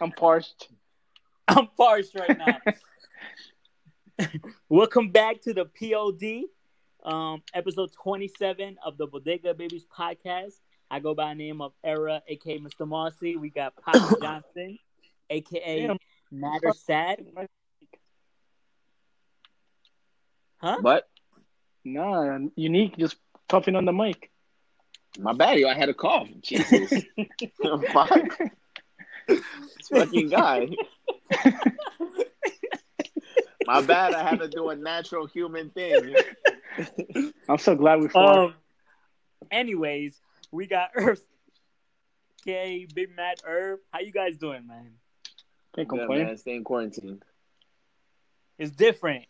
I'm parched. I'm parched right now. Welcome back to the POD, um, episode 27 of the Bodega Babies podcast. I go by the name of Era, aka Mr. Mossy. We got Pop Johnson, aka Damn. Matter Sad. Huh? What? Nah, unique. Just puffing on the mic. My bad, yo. I had a cough. Jesus. Fuck. This fucking guy. My bad. I had to do a natural human thing. I'm so glad we fought. Um. Anyways, we got Earth, aka Big Matt Herb. How you guys doing, man? Can't Yeah, complain. man. Stay in quarantine. It's different.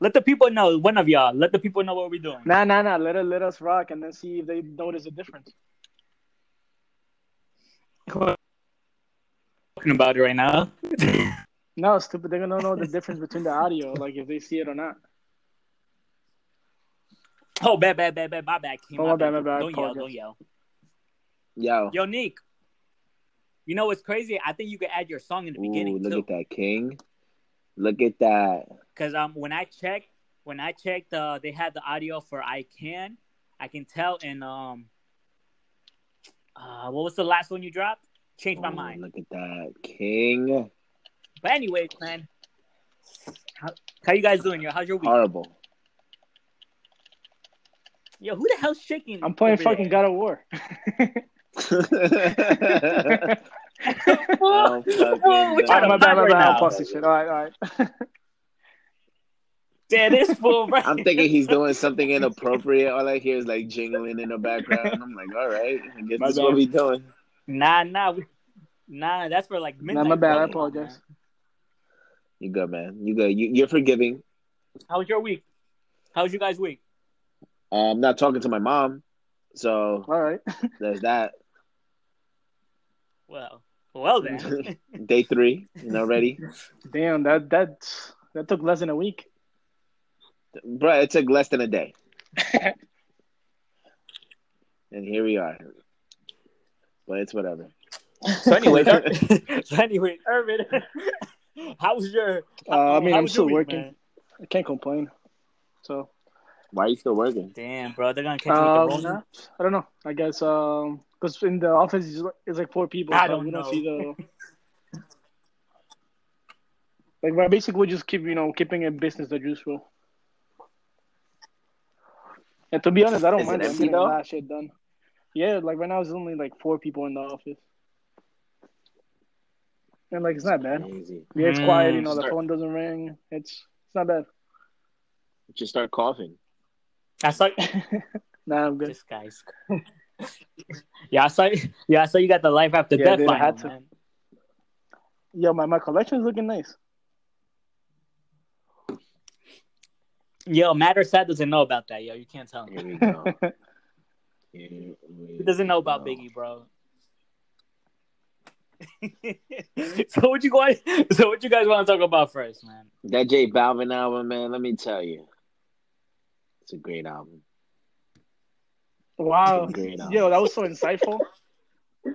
Let the people know. One of y'all. Let the people know what we're doing. Nah, nah, nah. Let it, let us rock, and then see if they notice a difference. Talking about it right now. No, stupid. They're gonna know the difference between the audio, like if they see it or not. oh, bad, bad, bad, bad. My bad. King. Oh, my bad, my bad. Don't yell. Don't yell. Yo. Yo, Nick. You know what's crazy? I think you could add your song in the Ooh, beginning look too. at that, King. Look at that. Because um, when I checked, when I checked, uh, they had the audio for "I Can." I can tell and um, uh, what was the last one you dropped? Changed my Ooh, mind. Look at that, King. But anyways, man, how, how you guys doing? Yo, how's your week? Horrible. Yo, who the hell's shaking? I'm playing fucking there? God of War. Oh, fucking Whoa, we God. trying to my bad, my right bad. now. I'll pause this shit. All right, all right. Damn, this fool, bro. I'm thinking he's doing something inappropriate. All I hear is like jingling in the background. I'm like, all right, I guess My that's bad. what we doing. Nah, nah, we, nah. That's for like Nah, midnight. my bad. I apologize. man. You good, man. You good. You, you're forgiving. How was your week? How was you guys' week? Uh, I'm not talking to my mom, so All right. there's that. Well, well then. Day three, you know, ready, Damn, that that that took less than a week. bro. It took less than a day, and here we are. But it's whatever. So anyway, so anyway, Irvin, how was your? Uh, I mean, I'm still week, working. man? I can't complain. So Why are you still working? Damn, bro, they're gonna catch you um, with the Rona. I don't know. I guess um, because in the office it's like, it's like four people. I so don't know. don't see the. Like, but basically, we just keep you know keeping it business as usual. And to be honest, I don't Is mind. I'm getting a though? lot of shit done. Yeah, like right now, it's only like four people in the office, and like it's not bad. Crazy. Yeah, it's quiet. You Mm. know, the phone doesn't ring. It's it's not bad. Just start coughing. I saw nah, I'm good. this guy's. yeah, I saw. Yeah, I saw you got the life after Yeah, death dude, I had to. man. Yo, my my collection is looking nice. Yo, Matter Sad doesn't know about that. Yo, you can't tell him. Here we go. Here we He doesn't know about go. Biggie, bro. so what you guys? So what you guys want to talk about first, man? That J Balvin album, man. Let me tell you, it's a great album. Wow, Great album. yo, that was so insightful.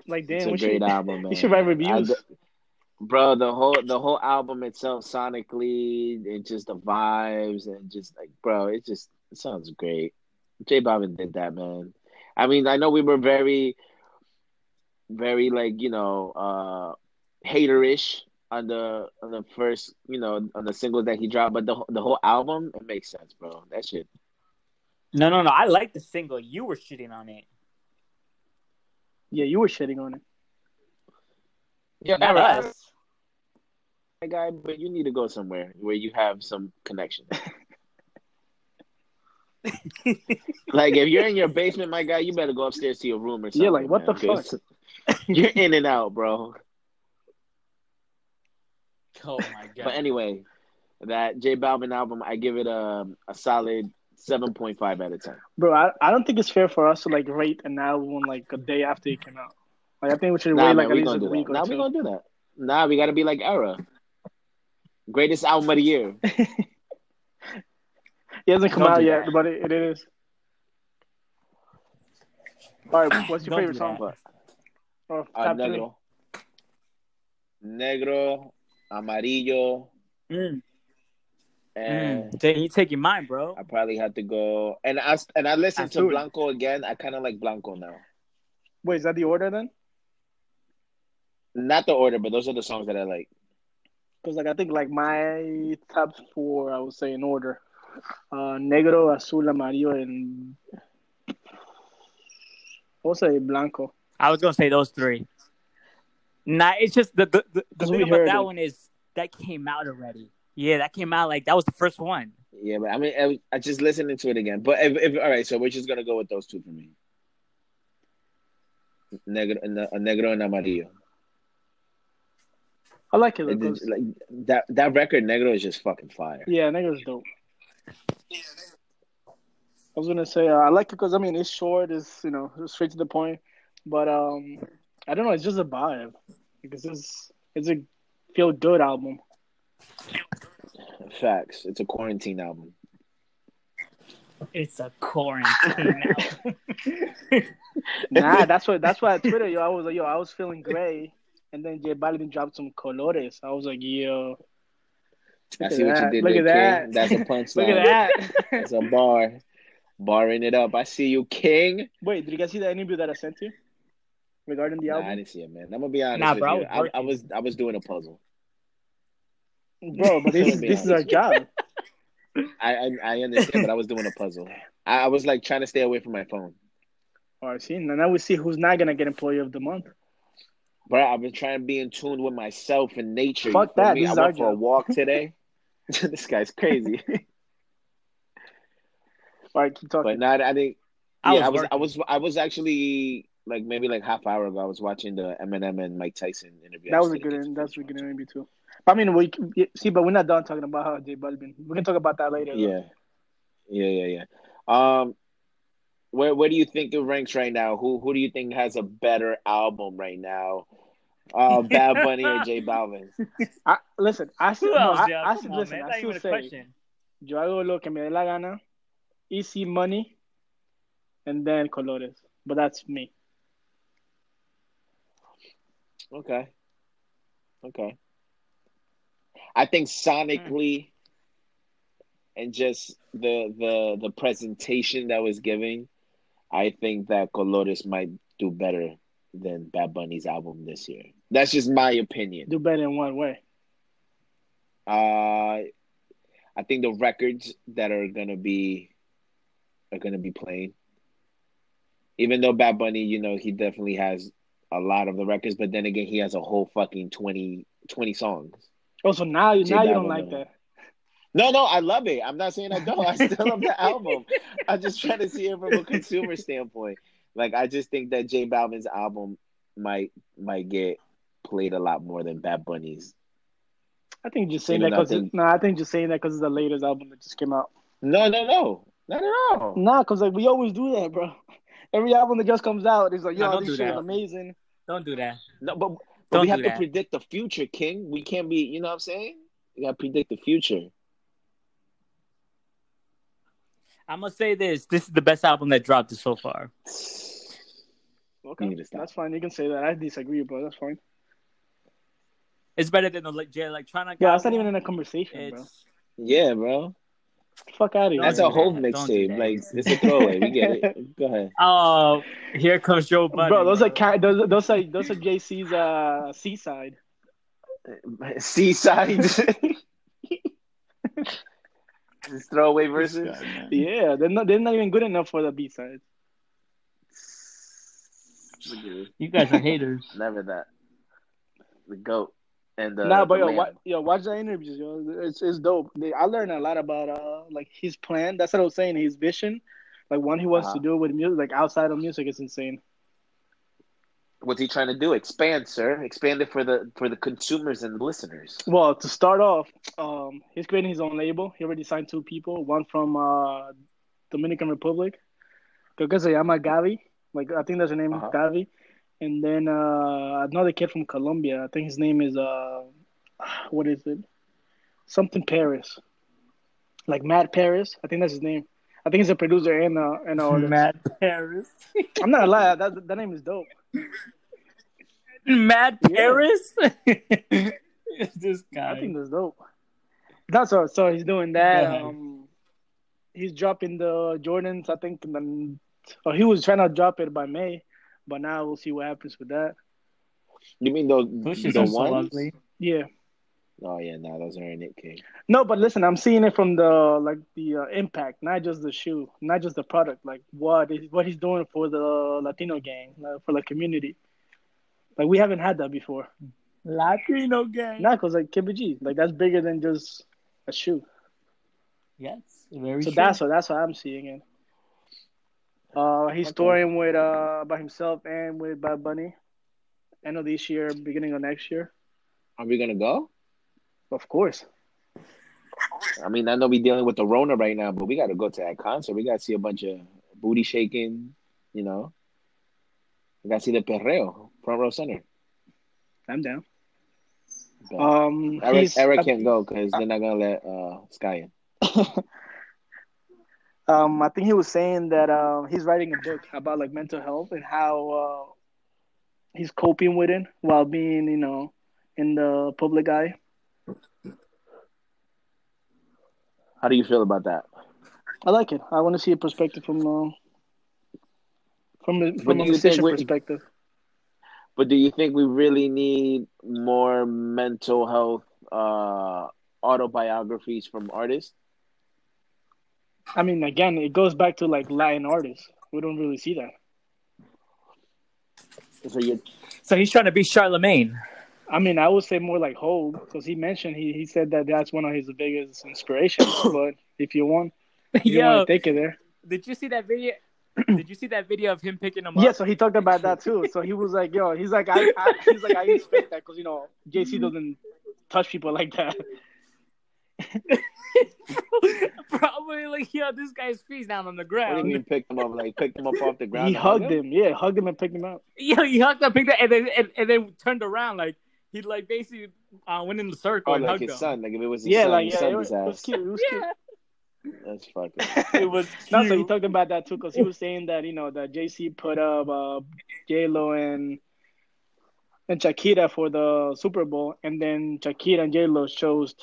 Like, damn, It's a great should, album, man. we should write reviews. d- bro. The whole the whole album itself, sonically, and just the vibes, and just like, bro, it just it sounds great. J Balvin did that, man. I mean, I know we were very, very like you know, uh haterish on the on the first, you know, on the singles that he dropped, but the the whole album, it makes sense, bro. That shit. No, no, no. I like the single. You were shitting on it. Yeah, you were shitting on it. Yeah, Not us. my guy, but you need to go somewhere where you have some connection. like if you're in your basement, my guy, you better go upstairs to your room or something. Yeah, like, what the fuck? You're in and out, bro. Oh my god. But anyway, that J Balvin album, I give it a a solid seven point five out of ten. Bro, I, I don't think it's fair for us to like rate an album like a day after it came out. Like, I think we should Nah, wait man, like at least gonna a week that. or Nah, two. we gonna do that. Nah, we gotta be like Era. Greatest album of the year. It hasn't come Don't out yet, that. but it, it is. All right, what's your Don't favorite song? that. Or Uh. Negro. negro, amarillo, Mm, and mm. Then you taking mine, bro. I probably had to go. And I and I listened to Blanco again. I kind of like Blanco now. Wait, is that the order then? Not the order, but those are the songs that I like. Because like I think like my top four, I would say in order: uh, negro, azul, amarillo, and I would say blanco. I was gonna say those three. Nah, it's just the the, the, the thing about that it. one is that came out already. Yeah, that came out like that was the first one. Yeah, but I mean, I, I just listening to it again. But if, if all right, so we're just gonna go with those two for me. Negro, a negro and amarillo. I like it. It because- like that that record, negro, is just fucking fire. yeah, negro's dope. Yeah, I was gonna say uh, I like it because I mean it's short, it's you know straight to the point, but um I don't know, it's just a vibe because it's it's a feel good album. Facts. It's a quarantine album. It's a quarantine album. Nah, that's what that's why at Twitter, yo, I was like, yo, I was feeling gray, and then J Balvin dropped some colores. I was like, yo, I see at what you did Look there, at King. that. That's a punchline. look at that. That's a bar. Barring it up. I see you, King. Wait, did you guys see the interview that I sent you regarding the Nah, I didn't see it, man. I'm gonna be honest Nah, with bro, I you. was I, I was I was doing a puzzle. bro? But this is this is our job. I I, I understand, but I was doing a puzzle. I, I was like trying to stay away from my phone. All right, see, and now we see who's not gonna get Employee of the Month. Bro, I've been trying to be in tune with myself and nature. Fuck that, me? this I is our went for a walk today. this guy's crazy. All right, keep talking. but talking. not I think I was I was I was I was actually like maybe like half hour ago I was watching the Eminem and Mike Tyson interview. that was a good. didn't In, that's a good interview too. But I mean, we see, but we're not done talking about how J Balvin. We can talk about that later. watching it. Yeah. Yeah, yeah, yeah. Um where where do you think it ranks right now? Who who do you think has a better album right now? Uh Bad Bunny or J Balvin? I, listen, I Who said, no, else, I, yeah? I Come on, listen, man. I Not still say, question. yo hago lo que me dé la gana, Easy Money, and then Colores. But that's me. Okay. Okay. I think sonically and just the the the presentation that was giving, I think that Colores might do better than Bad Bunny's album this year. That's just my opinion. Do better in one way. Uh I think the records that are gonna be are gonna be playing. Even though Bad Bunny, you know, he definitely has a lot of the records, but then again he has a whole fucking 20, 20 songs. Oh, so now, you now you don't like that. No, no, I love it. I'm not saying I don't. I still love the album. I'm just trying to see it from a consumer standpoint. Like I just think that J Balvin's album might might get played a lot more than Bad Bunny's. I think you're just saying Even that because no, I think you're saying that because it's the latest album that just came out. No, no, no, not at all. Nah, because like we always do that, bro. Every album that just comes out is like, No, yo, don't this do shit is amazing. Don't do that. No, but, but Don't we do have to that. predict the future, King. We can't be. You know what I'm saying? We got to predict the future. I'm gonna say this. This is the best album that dropped so far. Okay, You need to stop. that's fine. You can say that. I disagree, but That's fine. It's better than the like, Jay Electronica. Yeah, that's not even in a conversation, bro. Yeah, bro. Fuck out of here. That's a whole that. Don't mixtape. Like it's a throwaway. We get it. Go ahead. oh, here comes Joe Budden. bro. Those are those, those are those are Jay-Z's uh seaside. Seaside. Just throwaway verses. Yeah, they're not they're not even good enough for the B side. Look at this. You guys are haters. Never that. The goat and the. nah, but yo, wa- yo, watch the interviews, yo. It's it's dope. They, I learned a lot about uh like his plan. That's what I was saying. His vision, like what he wants Uh-huh. to do with music, like outside of music, is insane. What's he trying to do? Expand, sir. Expand it for the for the consumers and the listeners. Well, to start off, um, he's creating his own label. He already signed two people. One from uh Dominican Republic, creo que se llama Gavi. Like I think that's her name, Uh-huh. Gavi. And then uh another kid from Colombia. I think his name is uh, what is it? Something Paris. Like Matt Paris. I think that's his name. I think he's a producer and uh and all. Matt Paris. I'm not gonna lie, that that name is dope. Mad Yeah. Paris. this I think that's dope. That's so. So he's doing that. Ahead. Um, he's dropping the Jordans. I think. in the- oh, he was trying to drop it by May, but now we'll see what happens with that. You mean those Bushes the are so ones? ugly. Yeah. Oh yeah, no, those aren't it, King. No, but listen, I'm seeing it from the like the uh, impact, not just the shoe, not just the product. Like what is what he's doing for the Latino gang, uh, for the community. Like we haven't had that before. Latino gang. Not because like KBG, like that's bigger than just a shoe. Yes, very So true. that's what that's what I'm seeing it. Uh, he's Okay. touring with uh by himself and with Bad Bunny. End of this year, beginning of next year, Are we gonna go? of course. I mean, I know we're dealing with the Rona right now, but we got to go to that concert. We got to see a bunch of booty shaking. You know, we got to see the perreo front row center. I'm down. But Um, Eric, Eric can't go because they're not gonna let uh, Sky in. um, I think he was saying that uh, he's writing a book about like mental health and how uh, he's coping with it while being, you know, in the public eye. How do you feel about that? I like it. I want to see a perspective from uh, from the, from a musician perspective. But do you think we really need more mental health uh, autobiographies from artists? I mean, again, it goes back to like Latin artists. We don't really see that. So you so he's trying to be Charlemagne. I mean, I would say more like Hope because he mentioned he, he said that that's one of his biggest inspirations. but if you want, if you Yo, want to take it there, did you see that video? did you see that video of him picking him up? yeah. So he talked about that too. So he was like, "Yo," he's like, "I,", I he's like, "I expect that because you know Jay-Z mm-hmm. doesn't touch people like that." Probably like, yo, this guy's feet's down on the ground. what do you ground. mean picked him up? Like picked him up off the ground? he hugged hugged him, yeah, hugged him and picked him up. Yeah, he hugged up, picked up, and then and, and then turned around like he like basically uh, went in the circle Oh, and like hugged his him. son. Like if it was his Yeah, son, like yeah, sunned it was, his it was ass. cute. It was Yeah, That's fucking. it was No, so he cute. talked about that too because he was saying that you know that Jay-Z put up uh, J Lo and and Shakira for the Super Bowl, and then Shakira and J Lo chose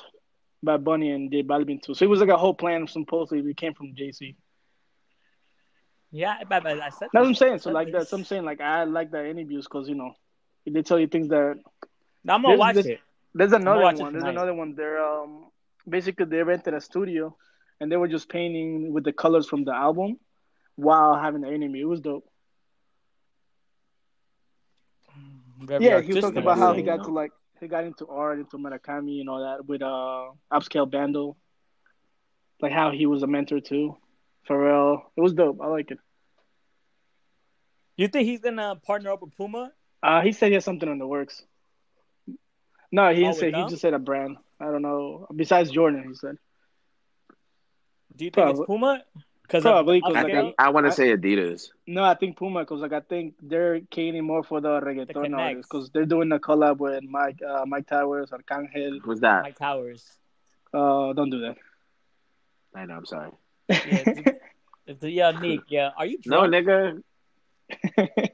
Bad Bunny and J Balvin too. So it was like a whole plan. Supposedly, it came from Jay-Z. Yeah, but, but I said That's what I'm saying. So like that's what I'm saying. Like I like that interviews because you know they tell you things that I'm gonna There's watch this- it. There's another one. There's tonight. another one. They're um basically they rented a studio and they were just painting with the colors from the album while having the interview. It was dope. Very yeah, he was talking about how he got know? to like he got into art, into Murakami and all that with uh upscale bando. Like how he was a mentor too. Pharrell. It was dope. I like it. You think he's gonna partner up with Puma? Uh he said he has something in the works. No, he Oh, didn't say he just said a brand. I don't know. Besides Jordan, he said. Do you think it's Puma? Because Probably, 'cause I, like, upscale? I want to say Adidas. No, I think Puma because like I think they're catering more for the reggaeton connects. artists because they're doing a collab with Myke uh, Myke Towers, Arcangel. Who's that? Myke Towers. Uh, don't do that. I know. I'm sorry. Yeah, it's, it's yeah, Nick. Yeah, are you No, nigga.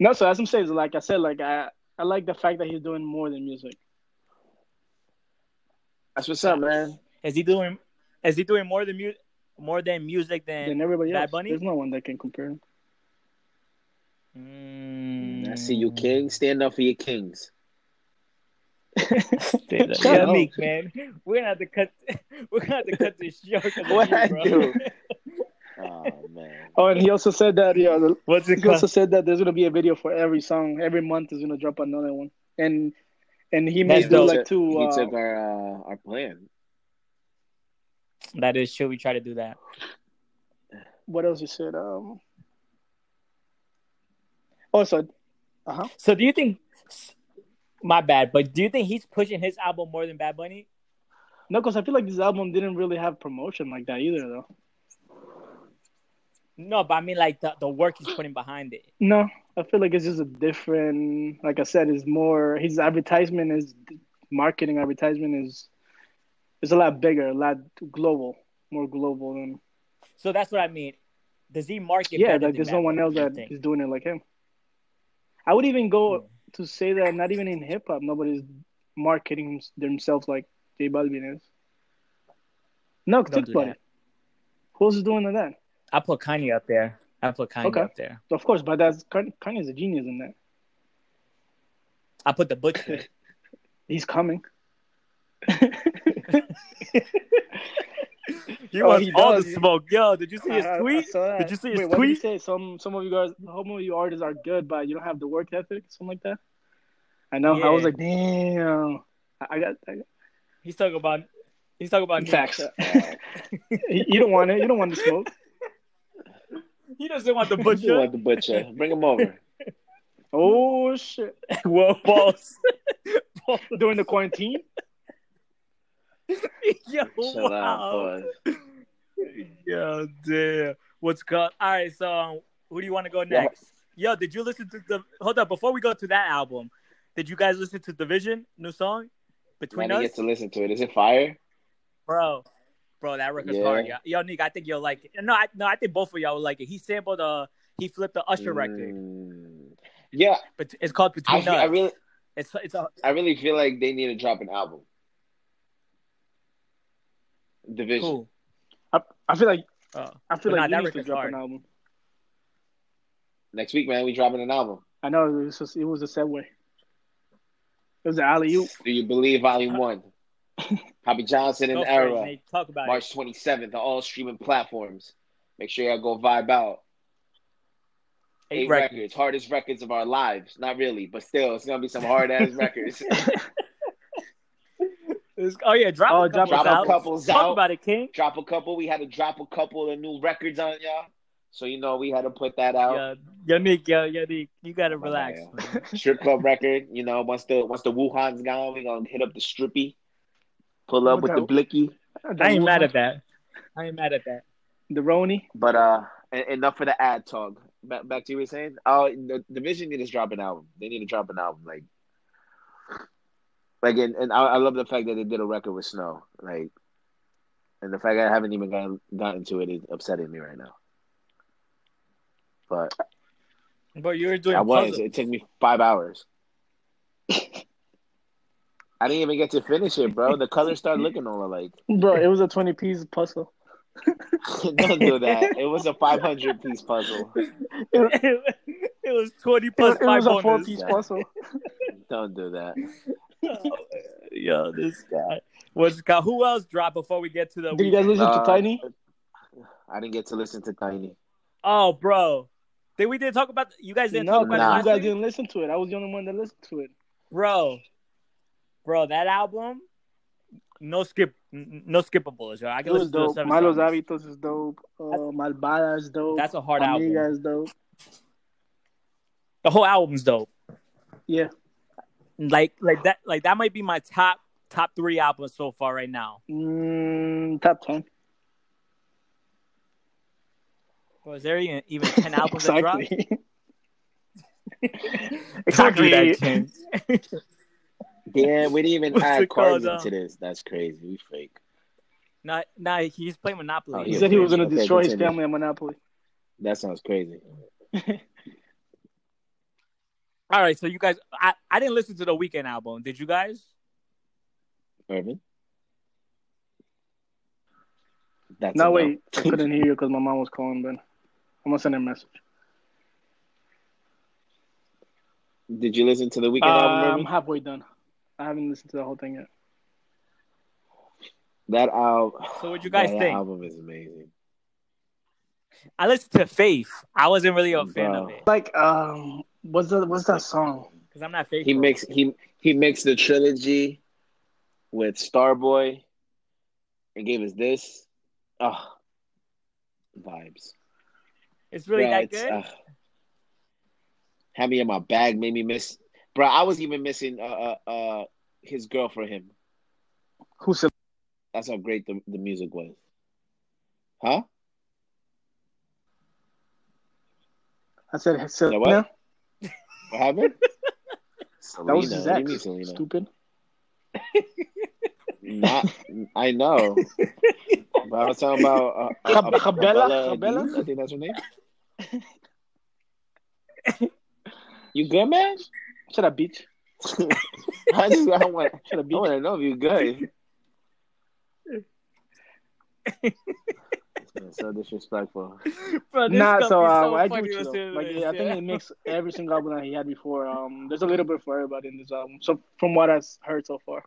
no, so as I'm saying, like I said, like I I like the fact that he's doing more than music. That's what's up, man. Is he doing? Is he doing more than mu- more than music than? than everybody Bad else. Bunny? There's no one that can compare him. Mm. I see you, king. Stand up for your kings. Shut Shut yeah, up. Nick, man. We're gonna have to cut. We're gonna have to cut this short. 'cause of What you, I bro. do? Oh man. Oh, and he also said that yeah, the- What's it he also said that there's gonna be a video for every song. Every month is gonna drop another one, and and he That's made do dope. like two. He Uh, took our uh, our plan. That is true. We try to do that. what else you said? Um. Also, uh huh. So, do you think? My bad, but do you think he's pushing his album more than Bad Bunny? No, because I feel like this album didn't really have promotion like that either, though. No, but I mean like the, the work he's putting behind it. No, I feel like it's just a different. Like I said, is more his advertisement is marketing advertisement is is a lot bigger, a lot global, more global than So that's what I mean. Does he market? yeah. Like there's no one else that is doing it like him. I would even go hmm. to say that not even in hip hop, nobody's marketing themselves like J Balvin is. No, Don't think about it. Who's doing that? I put Kanye up there. I put Kanye Okay. up there. Of course, but that's Kanye's a genius in that. I put the butcher. He's coming. He Oh, wants he all does. the smoke. Yo, did you see his I- I- I tweet? Did you see his Wait, what did he tweet? say? Some some of you guys, some of you artists are good, but you don't have the work ethic, something like that. I know. I was like, damn. I I got, I got He's talking about. He's talking about facts. you you don't want it. You don't want the smoke. He doesn't want the You butcher. want the butcher? Bring him over. Oh shit! Whoa, balls. Balls. During the quarantine. Yo, Chill wow. out. Yeah, damn. What's good? All right, so um, who do you want to go Yeah. next? Yo, did you listen to the? Hold up, before we go to that album, did you guys listen to dvsn new song between didn't us, get to listen to it. Is it fire? bro? Bro, that record's Yeah. hard. Yeah. Yo, Nick, I think you'll like it. No, I, no, I think both of y'all will like it. He sampled uh he flipped the Usher record, Mm. Yeah, but it's called I, Between feel, Us. I really, it's it's a I really feel like they need to drop an album. Division. cool. I, I feel like Uh, I feel like nah, you need to drop hard. an album. Next week, man, we dropping an album. I know it was just, it was a segue. It was an alley oop. Do you believe Volume One? Poppy Johnson and for it, Era, Talk about March 27th on all streaming platforms. Make sure y'all go vibe out. Eight, Eight records. records. hardest records of our lives. Not really, but still, it's gonna be some hard ass records. It's- oh yeah, drop Oh, a drop couple a out. Talk out. about it, King. drop a couple. We had to drop a couple of new records on y'all, so you know we had to put that out. Yo, yo, Nick, yo, yo, Nick, you gotta relax. bad, man. Strip club record. You know, once the once the Wuhan's gone, we gonna hit up the strippy. Pull up What with the the- blicky. I ain't mad at that. I ain't mad at that. The Roni. But uh, enough for the ad talk. Back back to you were saying. Oh, the dvsn need to drop an album. They need to drop an album. Like, like, and, and I, I love the fact that they did a record with Snoh. Like, and the fact that I haven't even gotten gotten to it is upsetting me right now. But But you were doing I was. puzzles. It took me five hours. I didn't even get to finish it, bro. The colors started looking all alike. Bro, it was a 20 piece puzzle. Don't do that. It was a 500 piece puzzle. It, it was twenty it, plus it five was a four piece puzzle. Don't do that. Yo, this guy. What's got? Who else dropped before we get to the? Did you guys listen Uh, to Tiny? I didn't get to listen to Tiny. Oh, bro. Did we did talk about? You guys didn't No, talk about nah. it you guys week? didn't listen to it. I was the only one that listened to it. bro. Bro, that album, no skip, n- no skippables. Yo. I can was listen to the dope. seven Malos songs. Hábitos is dope. Uh, Malvada is dope. That's a hard album. Amiga is dope. The whole album's dope. Yeah. Like, like that, like that might be my top top three albums so far right now. Mm, top 10. Bro, is there even, even ten albums that dropped? exactly. Exactly that, exactly. King. Damn, we didn't even What's add cards into this. That's crazy. We fake. Nah, nah, he's playing Monopoly. Oh, He Yeah, said he was going to okay, destroy his family at Monopoly. That sounds crazy. All right, so you guys, I, I didn't listen to the Weeknd album. Did you guys? Irvin? That's no, wait. I couldn't hear you because my mom was calling, but I'm going to send her a message. Did you listen to the Weeknd Uh, album, I'm halfway done. I haven't listened to the whole thing yet. That album. So what'd you guys that think? album is amazing. I listened to Faith. I wasn't really a fan Bro. of it Like, um, what's that? What's that song? because I'm not faithful. He makes he he makes the trilogy with Starboy and gave us this. Oh, vibes. It's really Bruh, that it's, good. uh, had me in my bag, made me miss. Bro, I was even missing uh, uh uh his girl for him. Who said? That's how great the, the music was. Huh? I said Yeah, Selena. what? What happened? That was Selena. his What you ex. mean, Selena? Stupid. Not, I know. but I was talking about uh, uh, Gab- uh, Gabella? Bella I think that's her name. You good, man? Shut up, bitch. I just I want Shut up, I want to know if you good. It's so disrespectful. Bro, this Nah, gonna so, um, I agree funny with you. listening to Like, this, yeah, I think it makes every single album that he had before. Um, there's a little bit for everybody in this album. So from what I've heard so far,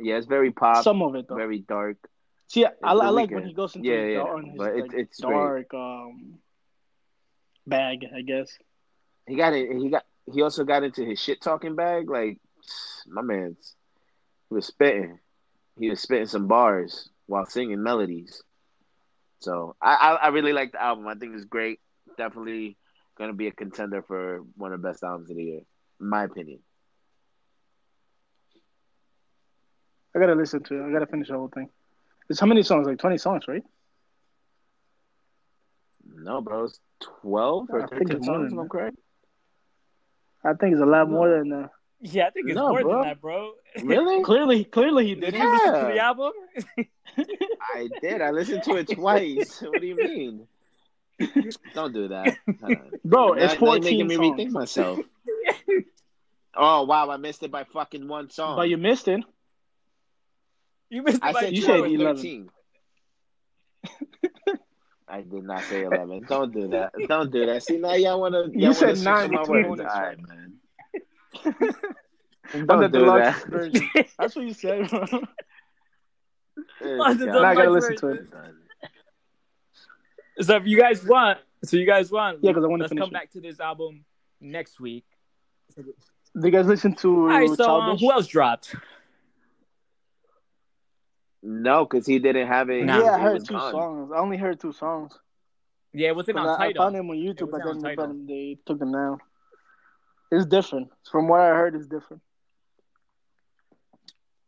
Yeah, it's very pop, some of it though. very dark. See, I, I, The like when he goes into Yeah, his, yeah, dark, his but it- like, it's great. dark um bag, I guess. He got it. He got. He also got into his shit talking bag. Like my man's, he was spitting. He was spitting some bars while singing melodies. So I, I, I really like the album. I think it's great. Definitely gonna be a contender for one of the best albums of the year, in my opinion. I gotta listen to it. I gotta finish the whole thing. It's how many songs? Like twenty songs, right? No, bro, it's twelve or I think thirteen it's more songs. than If I'm that. correct. I think it's a lot more than that. Yeah, I think it's No, more bro. than that, bro. Really? clearly. Clearly, he Did did. you listen to Yeah. the album? I did. I listened to it twice. what do you mean? Don't do that, Uh, Bro, it's now you're 14 making me rethink myself. Oh wow, I missed it by fucking one song. But you missed it. You missed I by said You said 11. 13. I did not say eleven. Don't do that. Don't do that. See now y'all wanna You said nine my words. All right? right, man. Don't the do that. version. That's what you said, bro. This On the guy. Now I gotta listen to it. So if you guys want, so you guys want, Yeah, 'cause I wanna let's come it. back to this album next week. Do you guys listen to All right, so um, who else dropped? No, because he didn't have it. Nah. Yeah, I heard two gone. songs. I only heard two songs. Yeah, it wasn't 'Cause on I, I found him on YouTube, but then on but Tidal. they took them down. It's different. From what I heard, it's different.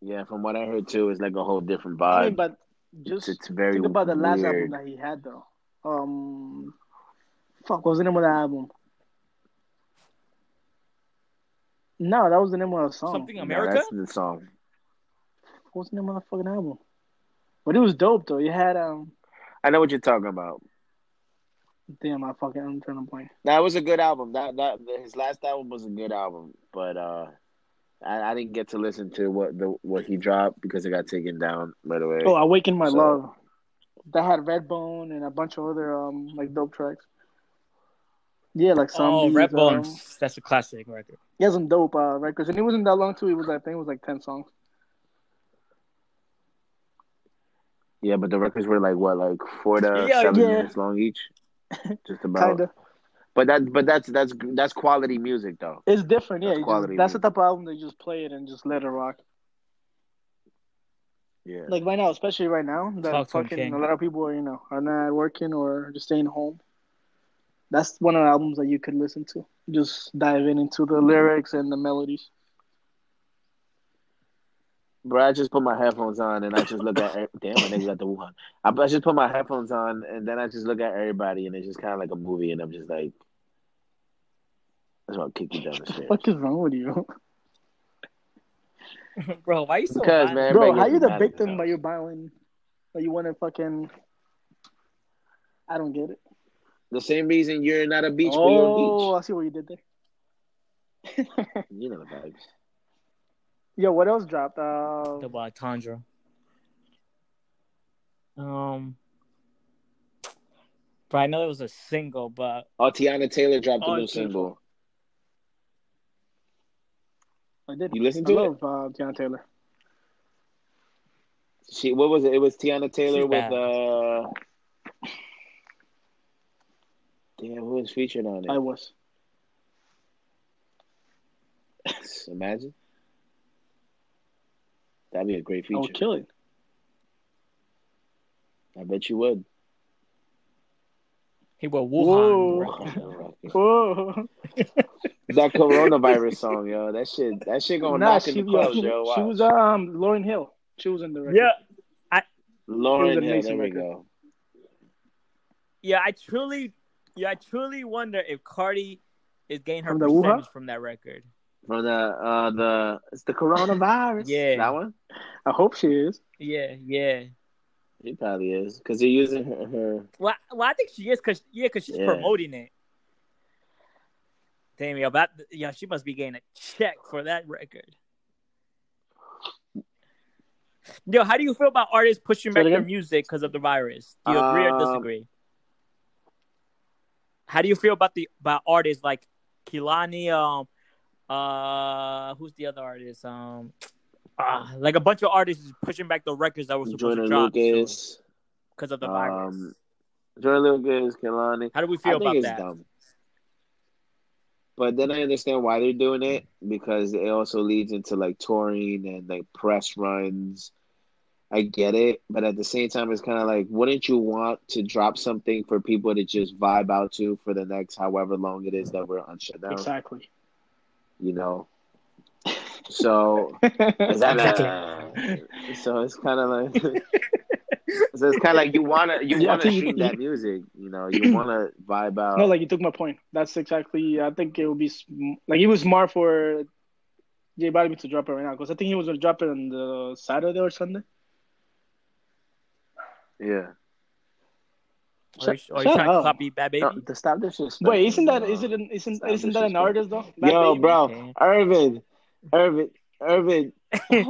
Yeah, from what I heard too, it's like a whole different I vibe. mean, but it's, just it's very think about the last album that he had, though. Um, fuck, what was the name of the album? No, that was the name of the song. Something No, America? that's the song. What was the name of the fucking album? But it was dope though. You had um, I know what you're talking about. damn, I fucking I'm trying to point. That was a good album. That that his last album was a good album, but uh, I, I didn't get to listen to what the what he dropped because it got taken down right away. Oh, Awaken My So- Love. That had Redbone and a bunch of other um like dope tracks. Yeah, like some. Oh, beats, Red um, Bones. That's a classic record. He has some dope uh, records, and it wasn't that long too. It was like I think it was like ten songs. Yeah, but the records were like what, like four to Yeah, seven yeah. minutes long each, just about. Kinda. But that, but that's that's that's quality music though. It's different, yeah. That's just- quality that's the music. type of album that you just play it and just let it rock. Yeah. Like right now, especially right now, that Talk fucking a lot of people are you know are not working or just staying home. That's one of the albums that you could listen to. Just dive in into the lyrics and the melodies. Bro, I just put my headphones on and I just look at damn, my nigga got the Wuhan. I, I just put my headphones on and then I just look at everybody and it's just kind of like a movie and I'm just like, I just want to kick you down the stairs. What is wrong with you, Bro, why you so Because, man, bro? everybody How you the mad at me victim, now. but you're violent? But you want to fucking? I don't get it. The same reason you're not a beach, but you're a oh, beach. I see what you did there. You know the vibes. Yo, what else dropped? Uh, The Tundra. Um, but I know it was a single, but Oh, Teyana Taylor dropped a Oh, new it's single. I did. You listened I to it? love uh, Teyana Taylor. She what was it? It was Teyana Taylor She's with bad. uh. Damn, who was featured on it? I was. Imagine. That'd be a great I feature. would kill it. I bet you would. he will Whoa. Wuhan. bro. Whoa. that coronavirus song, yo. That shit. That shit gonna Nah, knock she, in the clubs, yo, she, yo. she was um Lauryn Hill. She was in the record. Yeah, Lauren it was an Hill. amazing There we go. yeah. I truly, yeah, I truly wonder if Cardi is getting her From the Wuhan? percentage from that record. From the uh the it's the coronavirus. Yeah. that one. I hope she is. Yeah, yeah. She probably is because they're using her, her. Well, I- well, I think she is because yeah, because she's Yeah. promoting it. Damn, yo, that yeah, she must be getting a check for that record. Yo, how do you feel about artists pushing back their music because of the virus? Do you agree or Um, disagree? How do you feel about the about artists like Kehlani? Um, uh, who's the other artist? Um, uh, like a bunch of artists pushing back the records that were supposed Jordan to drop because of the virus. um, Jordan Lucas, Kehlani. How do we feel about that? dumb. But then I understand why they're doing it because it also leads into like touring and like press runs. I get it, but at the same time, it's kind of like, wouldn't you want to drop something for people to just vibe out to for the next however long it is that we're on shutdown? Exactly. You know. So Exactly. so it's kind of like so it's kind of like you wanna you Yeah, wanna think you- stream you- that music, you know, you wanna vibe out. No, like you took my point. That's exactly. I think it would be like it was smart for J Balvin to drop it right now because I think he was gonna drop it on the Saturday or Sunday. yeah. Are you, are you Shut trying to up. copy Bad Baby? No, to stop this shit. Wait, isn't that isn't it, isn't Stop isn't that an artist though? Bad Yo, Baby? bro, Irvin, Irvin, Irvin. yo,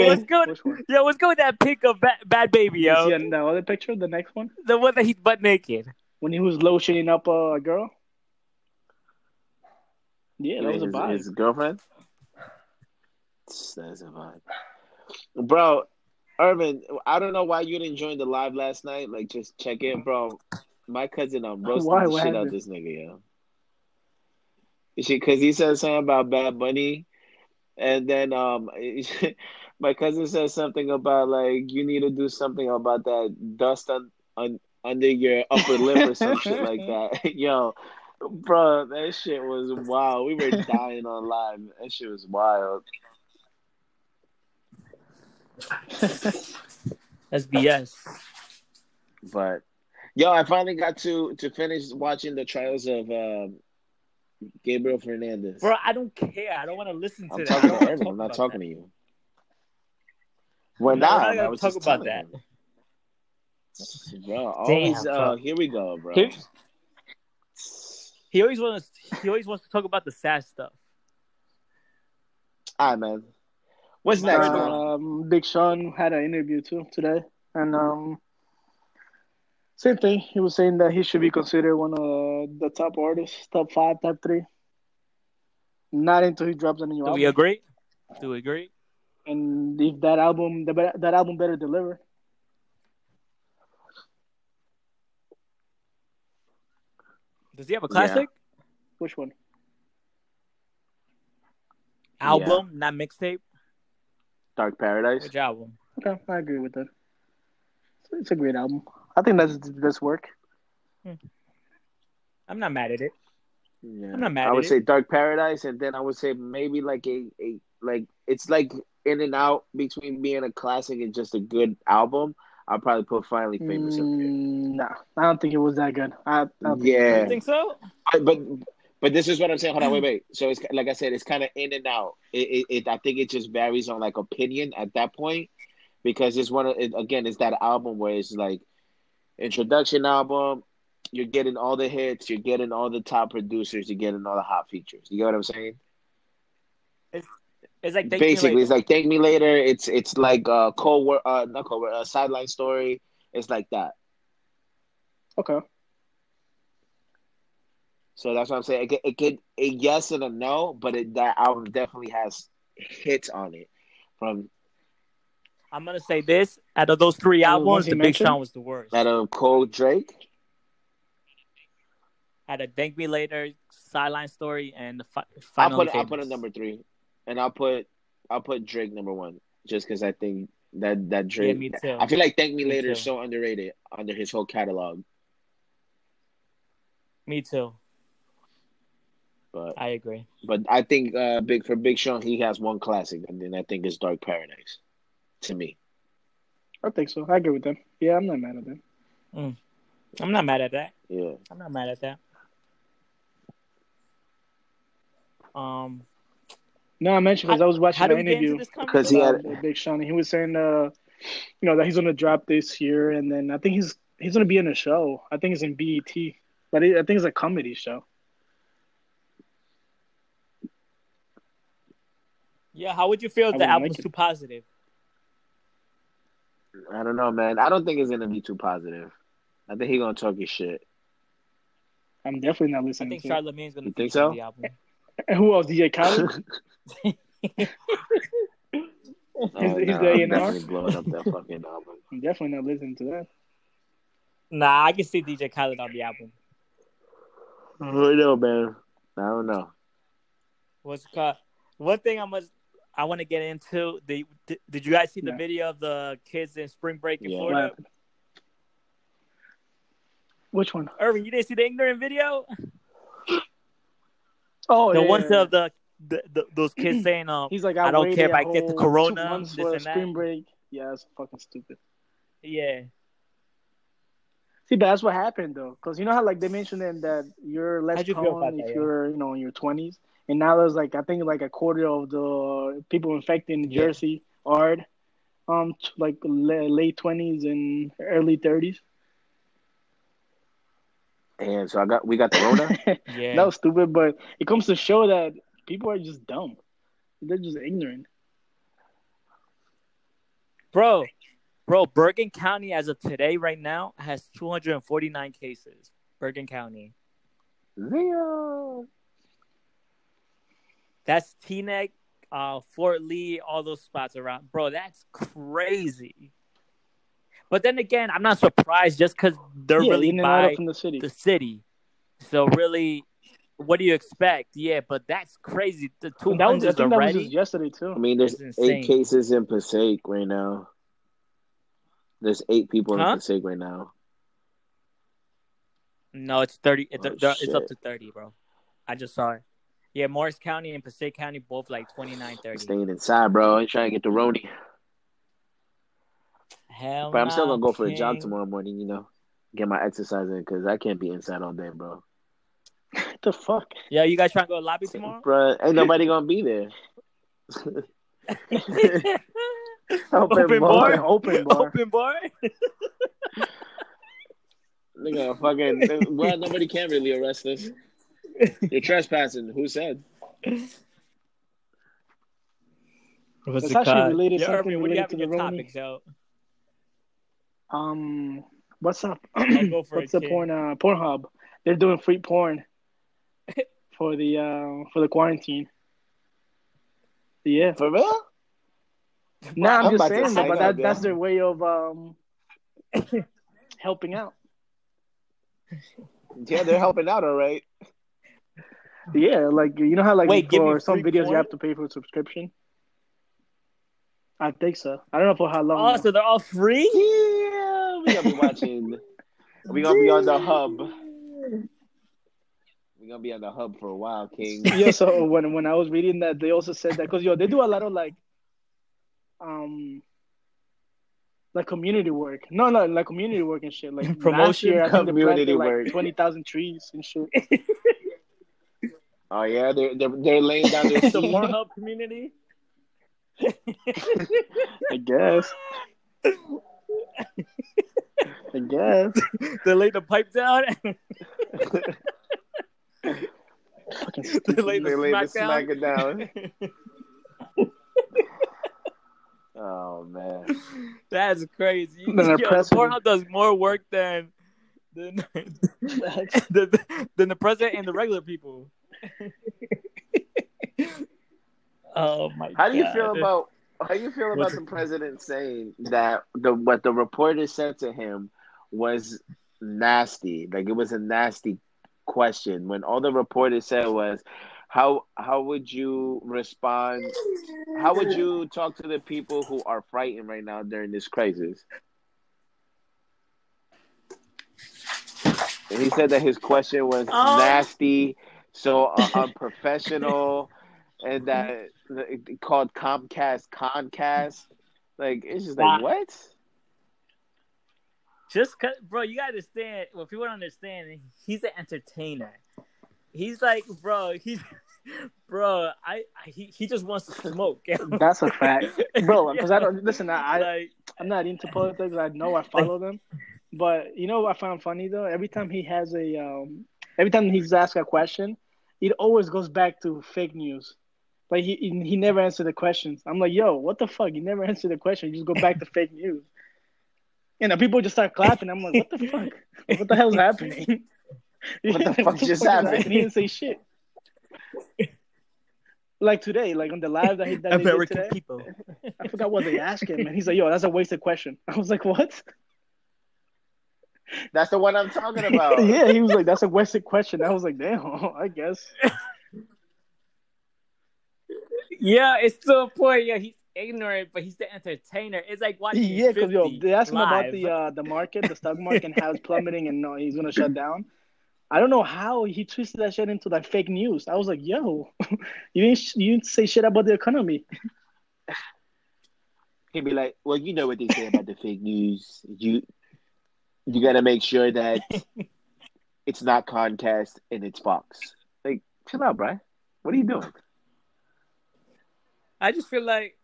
Irvin. what's good? Which one? Yo, what's good with that pic of Bad, Bad Baby, You see yo? in the other picture, the next one, The one that he's butt naked. when he was lotioning up a girl. Yeah, that was a his, vibe. his girlfriend. That's a vibe, bro. Irvin, I don't know why you didn't join the live last night. Like, just check in, bro. My cousin um roasted Why? the What shit out this nigga, yo. She Because he said something about Bad Bunny, and then um, my cousin said something about like you need to do something about that dust on, on under your upper lip or some shit like that. Yo, bro, that shit was wild. We were dying on live. That shit was wild. That's BS. But yo, I finally got to to finish watching the trials of um, Gabriel Fernandez. Bro, I don't care. I don't want to listen to I'm that. talking I to don't Irvin. wanna I'm not talking about to you. We're No, we're not. not I was talk just about that. him. Bro, always Damn, uh, here we go, bro. Here- He always wants. He always wants to talk about the sad stuff. All right, man. What's Am next, right, man? Um, Big Sean had an interview too today, and um, same thing. He was saying that he should be considered one of the top artists, top five, top three. Not until he drops a new Do album. we agree? Do we agree? and if that album, that album better deliver. Does he have a classic Which one? album, not mixtape? Dark Paradise. Which album? Okay, I agree with that. It's, it's a great album. I think that's that's work. I'm not mad at it. Yeah. I'm not mad I at would it. say Dark Paradise, and then I would say maybe like a, a like it's like in and out between being a classic and just a good album. I'll probably put Finally Famous up there. Mm, nah, I don't think it was that good. I, I don't think- Yeah, think so? but, but but this is what I'm saying. Hold on, wait, wait. So it's like I said, it's kind of in and out. It, it, it I think it just varies on like opinion at that point because it's one of it, again, it's that album where it's like introduction album. You're getting all the hits. You're getting all the top producers. You're getting all the hot features. You get what I'm saying? It's like Thank Me Basically, it's like "Thank Me Later." It's it's like uh, co uh, not co uh, sideline story. It's like that. Okay. So that's what I'm saying. It could, it could a yes and a no, but it, that album definitely has hits on it. From I'm gonna say this: out of those three albums, ones he the Big mentioned? Sean was the worst. that of Cole Drake. Had a Thank Me Later, Sideline Story, and the fi- I'll put I'll put it number three, and I'll put I'll put Drake number one, just because I think that that Yeah, Drake. me too. I feel like Thank Me, Me Later is so underrated under his whole catalog. Me too. But I agree. but I think uh, big for Big Sean, he has one classic, and then I think it's Dark Paradise. To me, I think so. I agree with them. Yeah, I'm not mad at them. I'm not mad at that. yeah. I'm not mad at that. Um, No, I mentioned because I was watching how do an we get into interview Because he had- about Big Sean. and He was saying, uh, you know, that he's gonna drop this year, and then I think he's he's gonna be in a show. I think it's in BET, but it, I think it's a comedy show. Yeah, how would you feel if I the wouldn't album's like too positive? I don't know, man. I don't think it's gonna be too positive. I think he gonna talk his shit. I'm definitely not listening. I listening think to Charlamagne's gonna You think on so? the album. Oh, oh, and who else? DJ Khaled? Oh, He's- he's the I'm A&R? definitely blowing up that fucking album. I'm definitely not listening to that. Nah, I can see DJ Khaled on the album. I don't know, man. I don't know. What's it called? One thing I must, I want to get into. The did, did you guys see the Yeah. video of the kids in spring break in Yeah. Florida? happened? Which one? Irving, you didn't see the ignorant video? Oh, the yeah, ones of the, the, the those kids saying, um, He's like, I don't care if I get the whole corona, two months this for a that. spring break. Yeah, that's fucking stupid. yeah, See, but that's what happened though, because you know how like they mentioned in that you're less How'd you prone if that, you're you know in your twenties, and now there's like I think like a quarter of the people infected in Yeah. Jersey are um t- like la- late twenties and early thirties. And so I got we got the Rona. yeah. that was stupid, but it comes to show that people are just dumb. They're just ignorant. bro, bro, Bergen County as of today, right now, has 249 cases. Bergen County. Leo. That's Teaneck, uh, Fort Lee, all those spots around. Bro, that's crazy. But then again, I'm not surprised just because they're yeah, really in and out by from the city. the city. So really, what do you expect? Yeah, but that's crazy. The two And that was, I hundreds think that was just yesterday too. I mean, there's eight cases in Passaic right now. There's eight people Huh? in Passaic right now. No, it's thirty. It's, Oh, it's up to thirty, bro. I just saw it. Yeah, Morris County and Passaic County both like 29, 30. Staying inside, bro. I ain't trying to get the Roni. Hell But I'm still gonna go for a jog tomorrow morning. You know, get my exercise in because I can't be inside all day, bro. What the fuck? Yeah, you guys trying to go to lobby tomorrow? Bro, ain't nobody gonna be there. Open Open bar. bar. Open bar. Open bar. Nigga, fucking. Well, nobody can really arrest us. You're trespassing. Who said? What's It's actually called? related- Yeah, something Irving, what do you have related to your the topics, yo? Um, what's up? go for what's it, the kid. porn? Uh, Pornhub. They're doing free porn for the uh for the quarantine. Yeah. For real? No, I'm, I'm just saying, though, sign but that, yo. that's their way of um helping out. Yeah, they're helping out, all right. Yeah, like you know how like Wait, for some videos porn? you have to pay for a subscription. I think so. I don't know for how long. Oh, though. so they're all free? Yeah, we gonna be watching. We gonna be on the hub. We gonna be on the hub for a while, King. yeah, so when when I was reading that, they also said that because yo, they do a lot of like, um, like community work. No, no, like community work and shit. Like last Promotion, year, I think they community planted, like work. twenty thousand trees and shit. Oh yeah, they're they're, they're laying down their the. Pornhub community? I guess. I guess. they laid the pipe down. They laid the They lay the smack it down. Oh man, That's crazy. Yo, the Pornhub does more work than than, than than the president and the regular people. oh my! how do you God. feel about how do you feel about What's the it- president saying that the what the reporter said to him was nasty? Like it was a nasty question. When all the reporter said was, "How how would you respond? How would you talk to the people who are frightened right now during this crisis?" And he said that his question was Um. nasty, so uh, unprofessional, and that called Comcast Concast. Like it's just like Wow. what? Just cause, bro, you gotta understand. What people don't understand, he's an entertainer. He's like, bro, he's, bro, I, I he, he just wants to smoke. That's a fact, bro. Because I don't listen. I, I like, I'm not into politics. I know I follow them, but you know what I found funny though? Every time he has a, um, every time he's asked a question, it always goes back to fake news. Like he he never answered the questions. I'm like, yo, what the fuck? You never answered the question. You just go back to fake news. And the people just start clapping. I'm like, what the fuck? What the hell's happening? What the fuck just is happened? He didn't say shit. Like today, like on the live that he that they did American today, people. I forgot what they asked him, and he's like, "Yo, that's a wasted question." I was like, "What?" That's the one I'm talking about. yeah, he was like, "That's a wasted question." I was like, "Damn, I guess." Yeah, it's to a point. Yeah, he's ignorant, but he's the entertainer. It's like watching. Yeah, because yo, they asked him about the uh, the market, the stock market, and how it's plummeting, and no, he's gonna shut down. I don't know how he twisted that shit into like fake news. I was like, "Yo, you didn't you didn't say shit about the economy." He'd be like, "Well, you know what they say about the fake news. You you got to make sure that it's not Comcast and it's Fox. Like, chill out, bro. What are you doing? I just feel like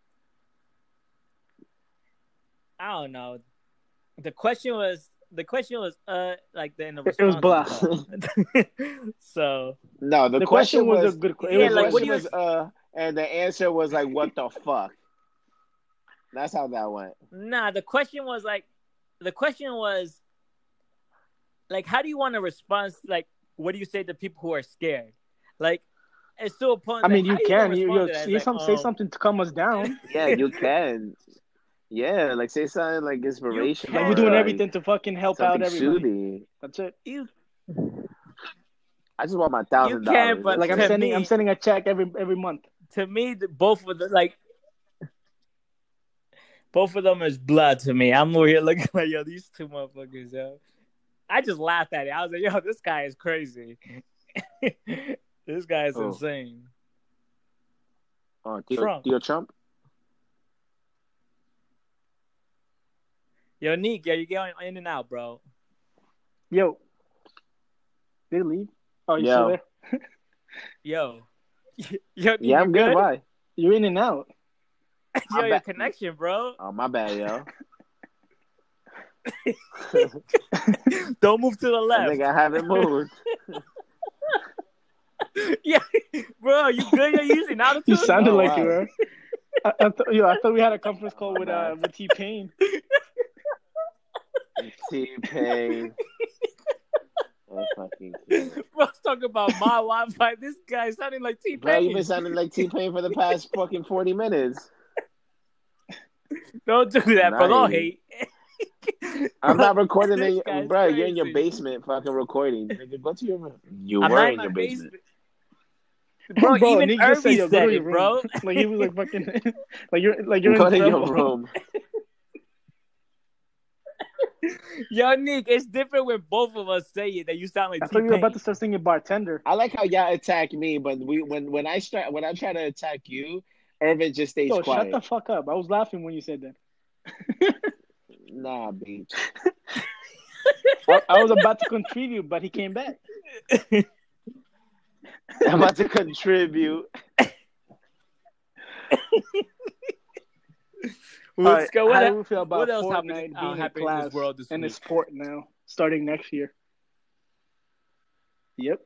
I don't know. The question was the question was uh like the in the It was response was, so No, the, The question, question was was, a good que- the it Yeah, was like, a what do question you- was uh, and the answer was like, "What the fuck." That's how that went. nah. The question was like the question was like how do you want to respond? Like what do you say to people who are scared? Like it's to a point. I mean, like, you can you, you, you respond to that? say It's some like, say um, something to calm us down. Yeah, you can. Yeah, like say something like inspirational. like we're doing like, everything to fucking help out something everybody. soothing. That's it. You I just want my thousand You can, dollars. but Like I'm sending me- I'm sending a check every every month. to me, both of the like, both of them is blood to me. I'm over here looking like, yo, these two motherfuckers, yo. I just laughed at it. I was like, yo, this guy is crazy. this guy is Oh. insane. Uh, oh, Theo, Trump. Theo Trump. Yo, Neek, yo, you going in and out, bro. Yo, did he leave? Oh, you Yo. still there? Yo, yo, Neek, Yeah, I'm you good. Why? You're in and out. Yo, I'm your back. connection, bro. Oh, my bad, yo. Don't move to the left. think I haven't moved. yeah, bro, you good? You're using altitude. You sounded Oh, like wow. you were. I, I, th- yo, I thought we had a conference call with uh with T Pain. T Pain. Oh, fucking. Bro's talking about my Wi-Fi. This guy sounding like T Bro, you've been sounding like T Pain for the past fucking 40 minutes. Don't do that, bro. Don't Nice. hate. I'm not recording This in guy's your, bro. You're in your basement fucking recording. Nigga, Go to your room. You I'm were in in your basement. basement. Bro, even Nick just said, Irby yo, go said it, your bro. like he was like fucking, like you're like you're Go in to your trouble. room. Yo, Nick, it's different when both of us say it that you sound like I thought you were about to start singing bartender. I like how y'all attack me, but we when when I start when I try to attack you, Irvin just stays Yo, quiet. shut the fuck up! I was laughing when you said that. Nah, bitch. I, I was about to contribute, but he came back. I'm about to contribute. Let's All right, go. What, how do we feel about what else Fortnite happened, uh, being a happened in class this world this and a sport now, starting next year? Yep.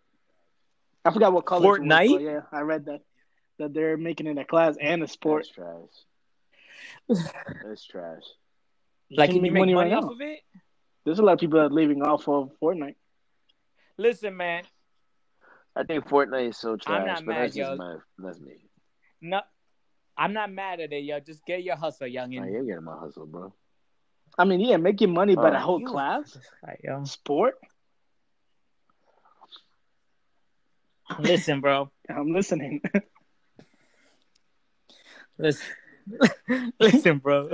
I forgot what college. it was, Fortnite? yeah, I read that that they're making it a class and a sport. That's trash. That's trash. Like, can can you make make money money, right off now. of it? There's a lot of people that are leaving off of Fortnite. Listen, man. I think Fortnite is so trash, I'm not but mad, that's yo. just my that's me. No, I'm not mad at it, yo. Just get your hustle, Nah, youngin. you're getting my hustle, bro. I mean, yeah, making money, but Oh, a whole you- class Alright, yo. sport. Listen, bro. I'm listening. Listen, listen, bro.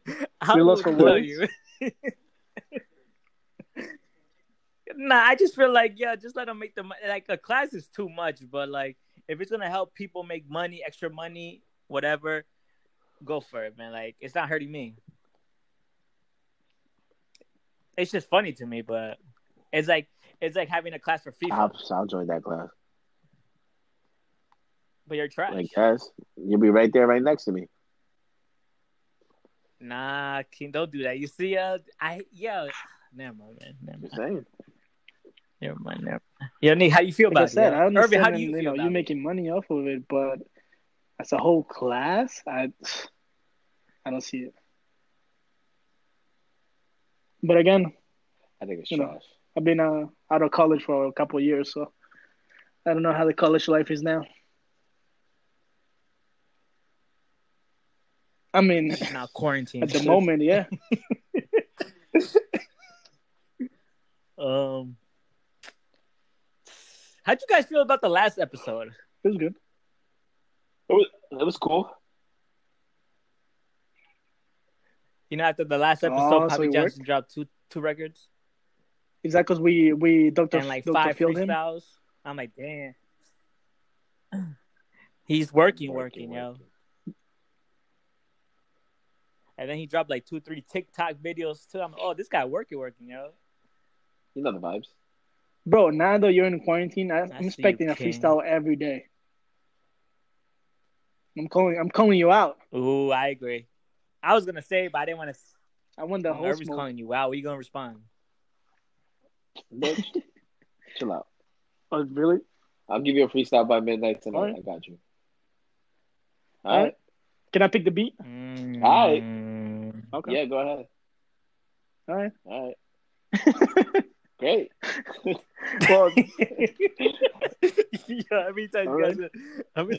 I will lost for tell words? you. nah, I just feel like yeah, just let them make the money. Like a class is too much, but like if it's gonna help people make money, extra money, whatever, go for it, man. Like it's not hurting me. It's just funny to me, but it's like it's like having a class for FIFA, I'll, I'll join that class. but you're trash. I guess you'll be right there, right next to me. Nah, King, don't do that. You see, uh, I yeah, never mind, man. Never Just mind. saying. Never mind. Never mind. Yo, Nick, how you feel Like I about said, it? I yo? Irvin, understand how do you you know you're making money off of it, but as a whole class, I I don't see it. But again, I think it's You know. I've been uh, out of college for a couple of years, so I don't know how the college life is now. I mean, Now quarantine. at the moment, yeah, Um, how'd you guys feel about the last episode? it was good. It was, it was cool. You know, after the last Oh, episode, so Poppy it Johnson dropped two two records Is that because we we Doctor and like Doctor five Field him? freestyles. I'm like, damn. He's working, working, yo. working. And then he dropped like two, three TikTok videos too. I'm like, oh, this guy working, working, yo. You know the vibes. Bro, now that you're in quarantine, I, I I'm expecting a King. freestyle every day. I'm calling. I'm calling you out. Ooh, I agree. I was gonna say, but I didn't want to. I want the I'm whole nervous calling you out. What you gonna respond? Bitch, chill out. Oh, really? I'll give you a freestyle by midnight tonight. Alright. I got you. All All right. right. Can I pick the beat? Alright. Mm. Okay. Yeah, go ahead. All right. All right. Great. well, yeah, how many times All you guys? Gonna,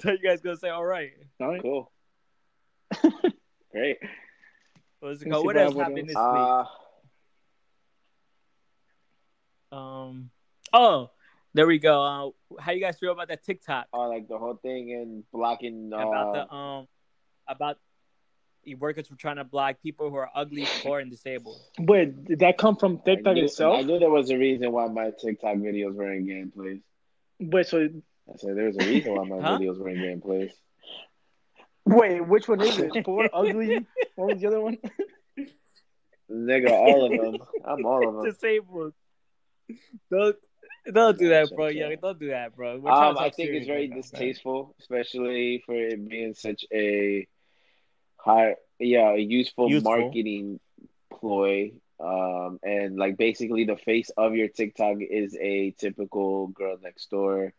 how you guys gonna say all right? all right. Cool. Great. What's it Let me called? see What what else happened this Uh, week? Um. Oh, there we go. Uh, how you guys feel about that TikTok uh, like the whole thing and blocking. Uh, about the um about the workers were trying to block people who are ugly, poor, and disabled? Wait, did that come from I TikTok knew, itself? I knew there was a reason why my TikTok videos were in gameplays. Wait, so I said there was a reason why my Huh? videos were in gameplays. wait, which one is it? Poor, ugly. What was the other one? Nigga, all of them. I'm all of them. disabled. Don't don't do that, bro. Yeah, don't do that, bro. Um, I think it's very right now, man. distasteful, especially for it being such a high, yeah, a useful, Useful. marketing ploy. Um, and like basically the face of your TikTok is a typical girl next door,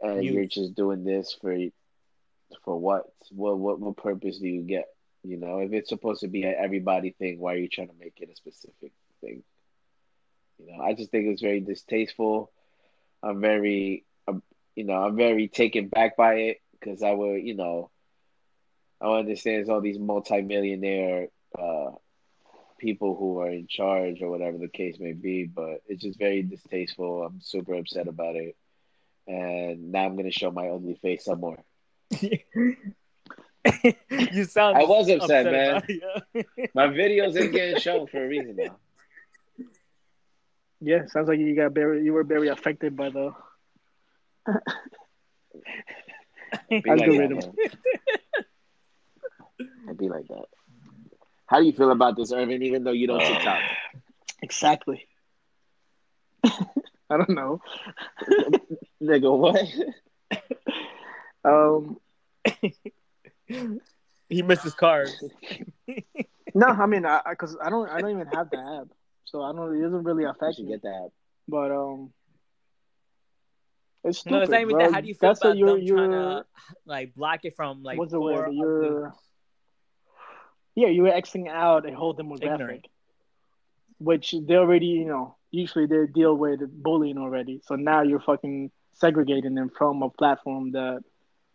and Youth. you're just doing this for for what? What what what purpose do you get? You know, if it's supposed to be an everybody thing, why are you trying to make it a specific thing? You know, I just think it's very distasteful. I'm very, um, you know, I'm very taken back by it because I would, you know, I understand it's all these multimillionaire uh, people who are in charge or whatever the case may be, but it's just very distasteful. I'm super upset about it, and now I'm gonna show my ugly face some more. you sound. I was upset, man. about it, yeah. My videos ain't getting shown for a reason now. Yeah, sounds like you got very, you were very affected by the. Be like that, Algorithm. Man. It'd be like that. How do you feel about this, Irvin? Even though you don't TikTok, Exactly. I don't know. nigga, what? Um, he missed his cars. no, I mean, I because I, don't, I don't even have the app, so I don't. It doesn't really I affect should me. get that. But um, it's stupid, no, it's not even bro. that. How do you feel That's a- about you're, them you're, trying to like block it from like What's the poor, word? ugly- You're- Yeah, you're Xing out a whole demographic, Ignorant. which they already, you know, usually they deal with bullying already. So now you're fucking segregating them from a platform that,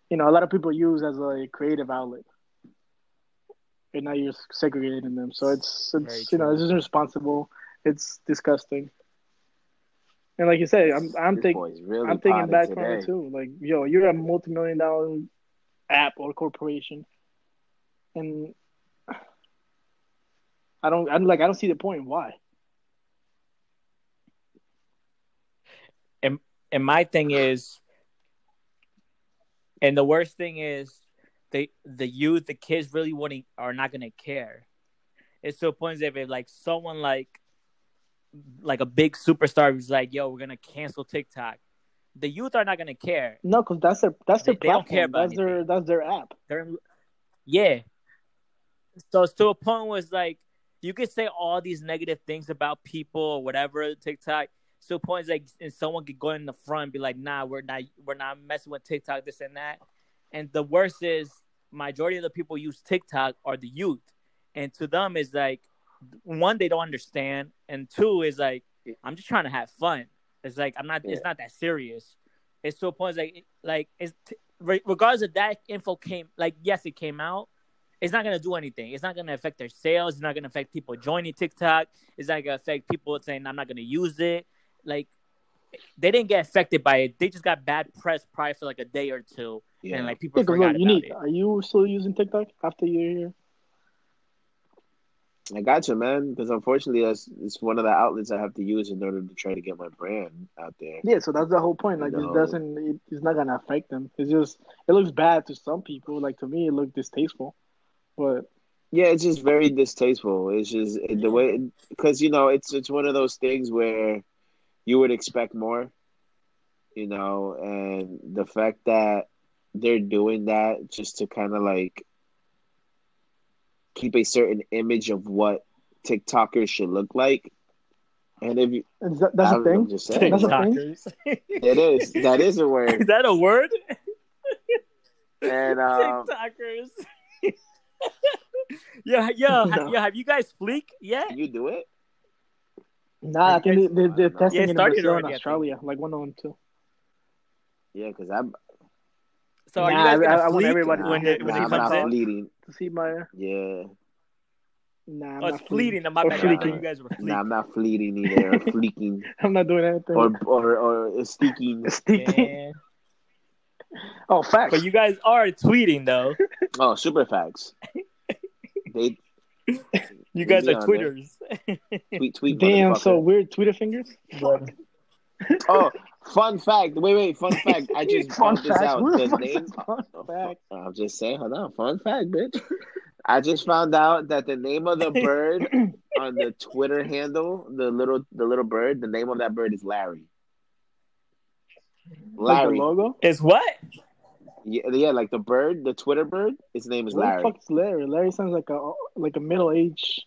you know, a lot of people use as a creative outlet. And now you're segregating them. So it's, it's you know, true. it's irresponsible. It's disgusting. And like you say, I'm I'm This thinking really I'm thinking potted back from today. it too. Like, yo, you're a multi-million dollar app or corporation, and I don't, I'm like, I don't see the point. Why? And and my thing is, and the worst thing is, they the youth, the kids really wouldn't are not gonna care. It's to a point that if like someone like like a big superstar who's like, "Yo, we're gonna cancel TikTok," the youth are not gonna care. No, because that's their that's their They- they don't care about that's their that's their app. They're yeah. So it's to a point where it's like you could say all these negative things about people or whatever TikTok. So points like and someone could go in the front and be like, "Nah, we're not we're not messing with TikTok, this and that." and the worst is majority of the people use TikTok are the youth, and to them is like one they don't understand, and two is like I'm just trying to have fun. It's like I'm not. Yeah. It's not that serious. It's to a point like like it's regardless of that info came like yes it came out. It's not gonna do anything. It's not gonna affect their sales. It's not gonna affect people joining TikTok. It's not gonna affect people saying I'm not gonna use it. Like they didn't get affected by it. They just got bad press probably for like a day or two, Yeah. and like people Yeah, 'cause forgot look, about unique. it. Are you still using TikTok after you're here? I got you, man. Because unfortunately, that's it's one of the outlets I have to use in order to try to get my brand out there. Yeah, so that's the whole point. Like, No. it doesn't. It, it's not gonna affect them. It's just it looks bad to some people. Like to me, it looked distasteful. But Yeah, it's just very distasteful. It's just the way because you know it's it's one of those things where you would expect more, you know, and the fact that they're doing that just to kind of like keep a certain image of what TikTokers should look like. And if you, is that, that's I the know, thing. Just saying, That's a thing? It is that is a word, Is that a word? and um, TikTokers. Yeah, yeah, No. ha- yeah. Have you guys fleek yet? you do it. Nah, I think they, they, they're testing it it in started Brazil already, I. Australia. Like one on two. Yeah, because I'm So are Nah, you guys I- gonna I want fleek everybody to when get it when nah, it I'm comes not in? fleeting. To see my Yeah. nah, I'm Oh, it's not fleeting. My Or bad. I thought fleeking. you guys were fleek. Nah, I'm not fleeting either. Or fleeking. I'm not doing anything. Or or or sneaking. Sneaking. Yeah. Oh, facts. But you guys are tweeting though. Oh, super facts. They You guys are on Twitters. tweet tweet. Damn, so motherfucker. weird Twitter fingers. Fuck. Oh, fun fact. Wait, wait. Fun fact. I just Fun found this fact. out. Who the The name. fun Oh, fact? I'm just saying. Hold on. Fun fact, bitch. I just found out that the name of the bird on the Twitter handle, the little the little bird, the name of that bird is Larry. Like the Larry. logo. It's what? Yeah, yeah, like the bird, the Twitter bird. His name is What Larry. the fuck is Larry? Larry sounds like a like a middle age.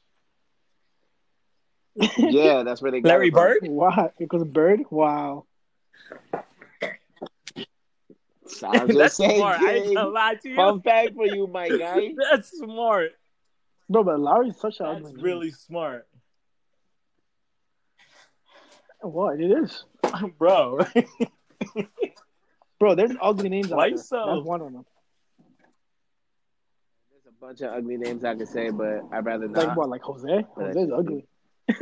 Yeah, that's where they got Larry it from. Bird? Why? Because a bird. Wow. So I'm just That's saying, smart. I ain't kid. gonna lie to you. Fun fact for you, my guy. That's smart. No, but Larry's such a That's ugly name. really smart, what it is, bro. bro. There's ugly names out Why there. you so- That's one of them. There's a bunch of ugly names I could say, but I'd rather not. Like not. what? Like Jose? But Jose's ugly.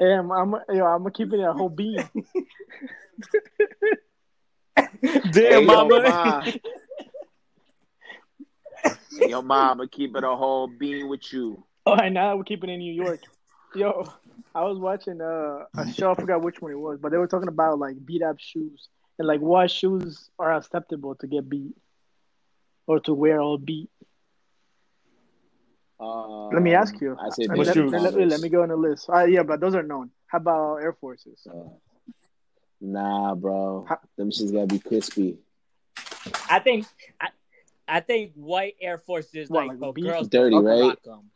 Hey, I'm, I'm, yo, I'm keeping it a whole bean. Damn, Hey, yo, mama. ma. Hey, yo, mom, keep it a whole bean with you. All right, now we're keeping it in New York. Yo, I was watching uh, a show. I forgot which one it was, but they were talking about like beat up shoes and like what shoes are acceptable to get beat or to wear all beat. Um, Let me ask you. I say I mean, What let, shoes? let- let- let me go on the list. Uh, yeah, but those are known. How about Air Forces? Uh, Nah, bro. How- Them shit's gotta be crispy. I think I, I think white Air Forces What, like, like oh, beef? girls Dirty, can right? rock 'em.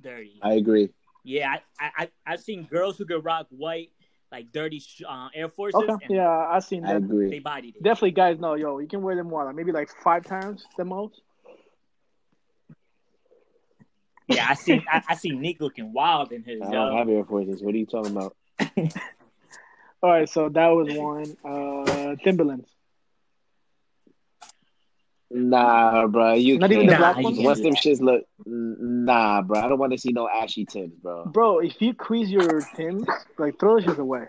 Dirty. I agree. Yeah, I, I I I've seen girls who could rock white like dirty uh, Air Forces. Okay, and yeah, I seen that. I that. agree. They bodied it. Definitely, guys know, yo, you can wear them what, like maybe like five times the most. Yeah, I see. I, I seen Nick looking wild in his. I yo. don't have Air Forces. What are you talking about? All right, so that was one. Uh, Timberlands. Nah, bro. You Not can't. even the Nah, black you ones. can't Once them shits look, nah, bro. I don't want to see no ashy tips, bro. Bro, if you crease your Tims, like throw those shit away.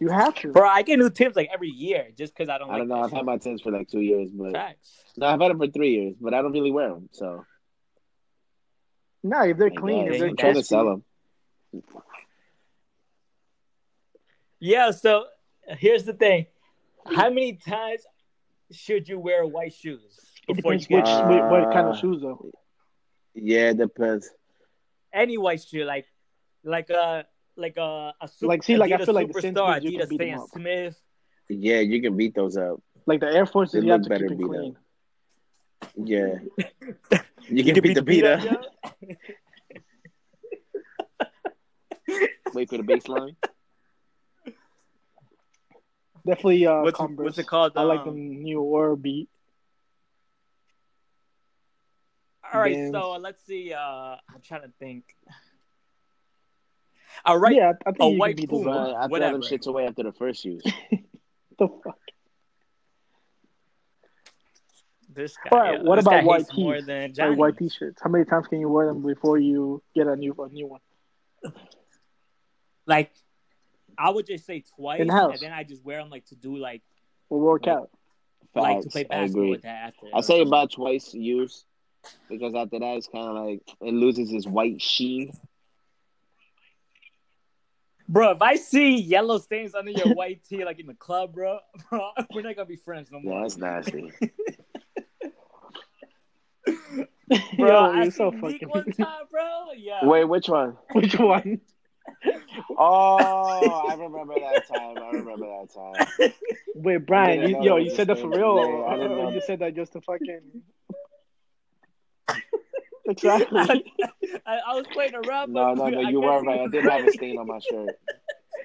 You have to. Bro, I get new Tims like every year just because I don't. I don't like know. I've had my Tims for like two years, but Facts. no, I've had them for three years, but I don't really wear them. So No, if they're I clean, guess. if they're I'm trying to sell them. Yeah. So here's the thing: how many times should you wear white shoes It before you depends get which, Uh, what, what kind of shoes though. Yeah, it depends. any white shoe? Like, like a like a, a super, Like, see, like, I feel like the superstar, Smiths, Adidas Stan. Smith. Yeah, you can beat those up. Like the Air Force, you have to better keep it beat clean. Yeah, you can beat the beat beater. up. Wait for the baseline. Definitely uh, What's- Converse. what's it called? I like the Um, new Orbeat. All right, Vans. so let's see. Uh, I'm trying to think. All right, Yeah, I I think a you white can beat Puma. those. I throw them shits away after the first use. The fuck? this guy. All right, yeah, what this about guy white hates more tees? than Like white t-shirts. How many times can you wear them before you get a new a new one? Like, I would just say twice, the and then I just wear them like to do like Or work Like- out? like to Facts, play I basketball agree. with that after. I say about twice use because after that it's kind of like it loses its white sheen. bro. If I see yellow stains under your white tee, like in the club, bro, bro, we're not gonna be friends no Yeah, more. that's nasty. Bro, Yo, I you're so fucking. one time, bro. Yeah. Wait, which one? Which one? Oh, I remember that time. I remember that time. Wait, Brian, didn't you, yo, you said that for real? same day. I didn't Or, or know. you said that just to fucking. exactly. I, I was playing a around. No, no, no. You were he right. I was did have a stain on my shirt,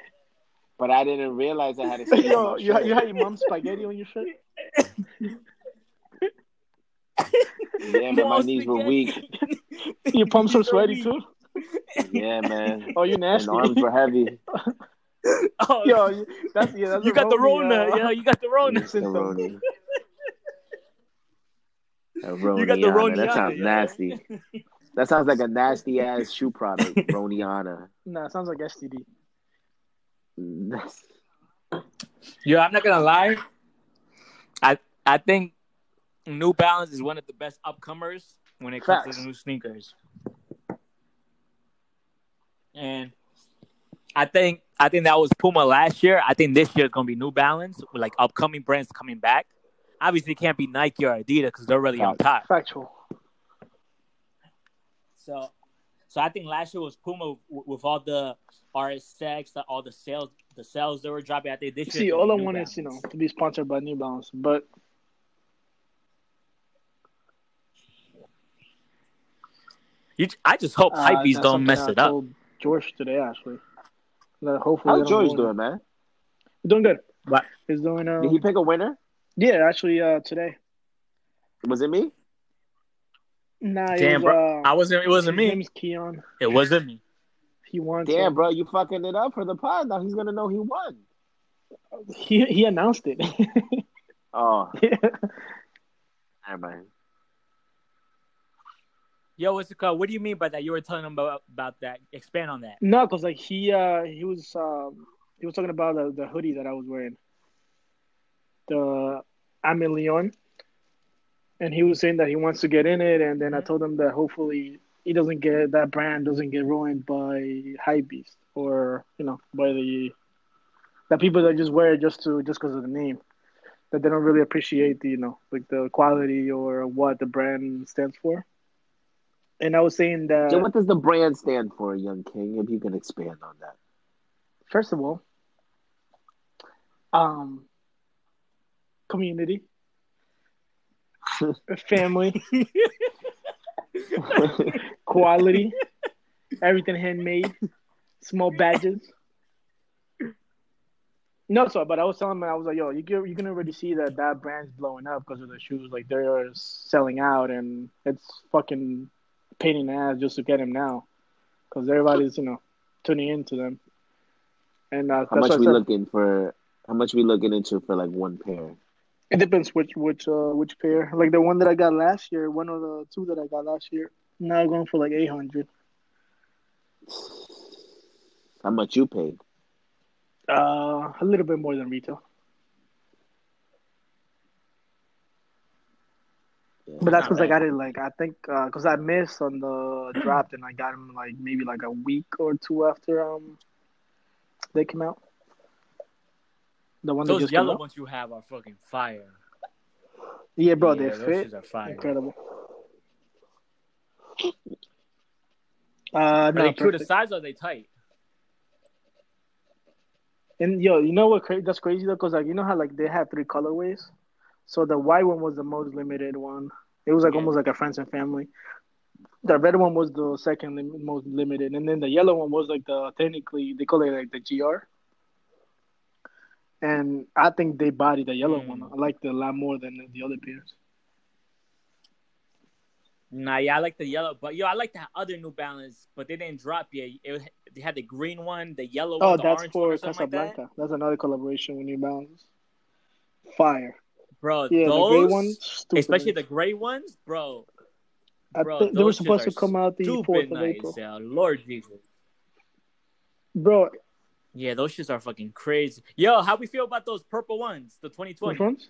but I didn't realize I had a stain yo, on my you, shirt. you had your mom's spaghetti on your shirt? Yeah, man, my Mom's knees were weak. Your palms were sweaty too? Yeah, man. Oh, you And arms were heavy. Oh, Yo, you- that's, yeah, that's you a got the Rona, Rona. Yeah, you got the Rona. It's the Symptom. Roni. A You got the Roniana. That sounds yo. nasty. That sounds like a nasty ass shoe product. Roniana. Nah, it sounds like STD. That's- Yo, I'm not gonna lie. I I think New Balance is one of the best upcomers when it comes Facts. to the new sneakers. And I think I think that was Puma last year. I think this year is gonna be New Balance with like upcoming brands coming back. Obviously, it can't be Nike or Adidas because they're really on top. Factual. So, so I think last year was Puma w- with all the RSX, the, all the sales, the sales that were dropping. I think this year. See, all I want is, you know, to be sponsored by New Balance. But You, I just hope uh, Hypebeast don't mess I it up. Told George today, actually. That hopefully How's George doing, it. man? Doing good. What? He's doing, um, Did he pick a winner? yeah, actually, uh, today. Was it me? Nah, it Damn, was, bro. uh, I wasn't. It wasn't his me. name's Keon. It wasn't me. He won. Damn, so- bro, you fucking it up for the pod. Now he's gonna know he won. He he announced it. Oh, yeah. never mind. Yo, what's it called? What do you mean by that? You were telling him about about that. Expand on that. No, cause like he uh he was um he was talking about the, the hoodie that I was wearing, the Leon, and he was saying that he wants to get in it, and then I told him that hopefully he doesn't get that brand doesn't get ruined by Hypebeast or you know by the the people that just wear it just to just because of the name that they don't really appreciate the you know like the quality or what the brand stands for. And I was saying that So what does the brand stand for, young king? If you can expand on that. first of all, um, community, family, quality, everything handmade, small badges. No, so but I was telling him I was like, yo, you can you can already see that that brand's blowing up because of the shoes. Like they're selling out, and it's fucking pain in the ass just to get them now, because everybody's you know tuning into them. And uh, How much we looking for? How much we looking into for like one pair? It depends which which uh which pair. Like the one that I got last year, one of the two that I got last year. Now going for like eight hundred. How much you paid? Uh, a little bit more than retail, but that's Not because I got it like I think because I missed on the draft and I got them like maybe like a week or two after um they came out. The one that Those just came yellow out. ones you have are fucking fire. Yeah, bro, Yeah, they those fit are fire. incredible. Uh, Are no, they true to size or are they tight? And yo, you know what? Cra- that's crazy though, cause like you know how like they have three colorways. So the white one was the most limited one. It was like Yeah. almost like a friends and family. The red one was the second lim- most limited, and then the yellow one was like the technically they call it like the GR. and I think they body the yellow Mm. one. I like it a lot more than the other pairs. Nah, yeah, I like the yellow, but yo, I like that other New Balance, but they didn't drop yet. It, they had the green one, the yellow Oh, one, that's for or something like that. Casablanca. That's another collaboration with New Balance. Fire. Bro, Yeah, those, the gray one, stupid especially the gray ones, bro. I bro, think they were supposed to come out the fourth of April. yeah. Lord Jesus. Bro, Yeah, those shits are fucking crazy. Yo, how we feel about those purple ones, the 2020? which ones?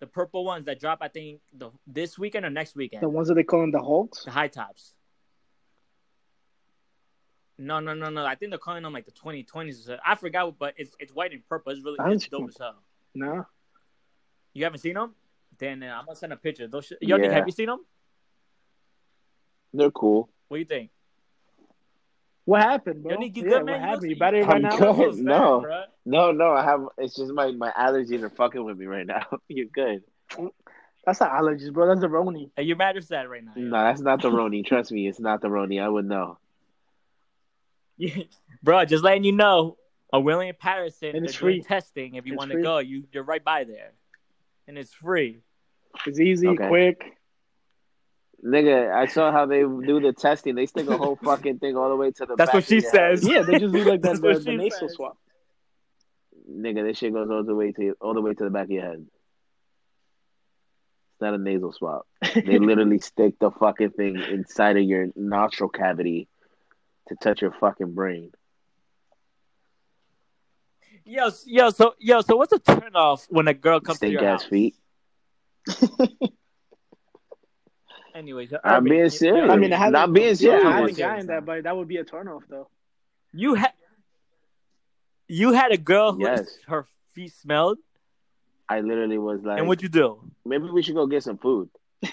The purple ones that drop, I think, the this weekend or next weekend. The ones that they calling the Hulks? The high tops. No, no, no, no. I think they're calling them like the 2020s. I forgot, but it's it's white and purple. It's really it's dope seen as hell. Nah. You haven't seen them? Then uh, I'm gonna send a picture. Those sh- Yo, Nick, Yeah. have you seen them? They're cool. What do you think? What happened, bro? Yo, Nick, you yeah, good, what happened? You You look- better I'm now? good. Feels bad, no. bruh. No, no, I have. It's just my my allergies are fucking with me right now. You're good. That's not allergies, bro. That's the Roni. Are you're mad or sad right now? yo? No, that's not the Roni. Trust me, it's not the Roni. I would know. Bro, just letting you know, a William Paterson, And they're it's doing free. testing. If you It's want to go, you you're right by there, and it's free. It's easy, Okay. quick. Nigga, I saw how they do the testing. They stick a whole fucking thing all the way to the. That's back what she your head. says. Yeah, they just do like that, That's the, what the she nasal says. swab. Nigga, this shit goes all the way to all the way to the back of your head. It's not a nasal swab. They literally stick the fucking thing inside of your nostril cavity to touch your fucking brain. Yo, s- yo, so yo, so what's a turn off when a girl comes to Stink your ass house? feet. Anyways, I'm Irving, being serious. I mean, I haven't, Not being yeah, serious. I Serious. haven't gotten that, but that would be a turnoff, though. You had you had a girl who Yes. her feet smelled, I literally was like, and what'd you do? maybe we should go get some food.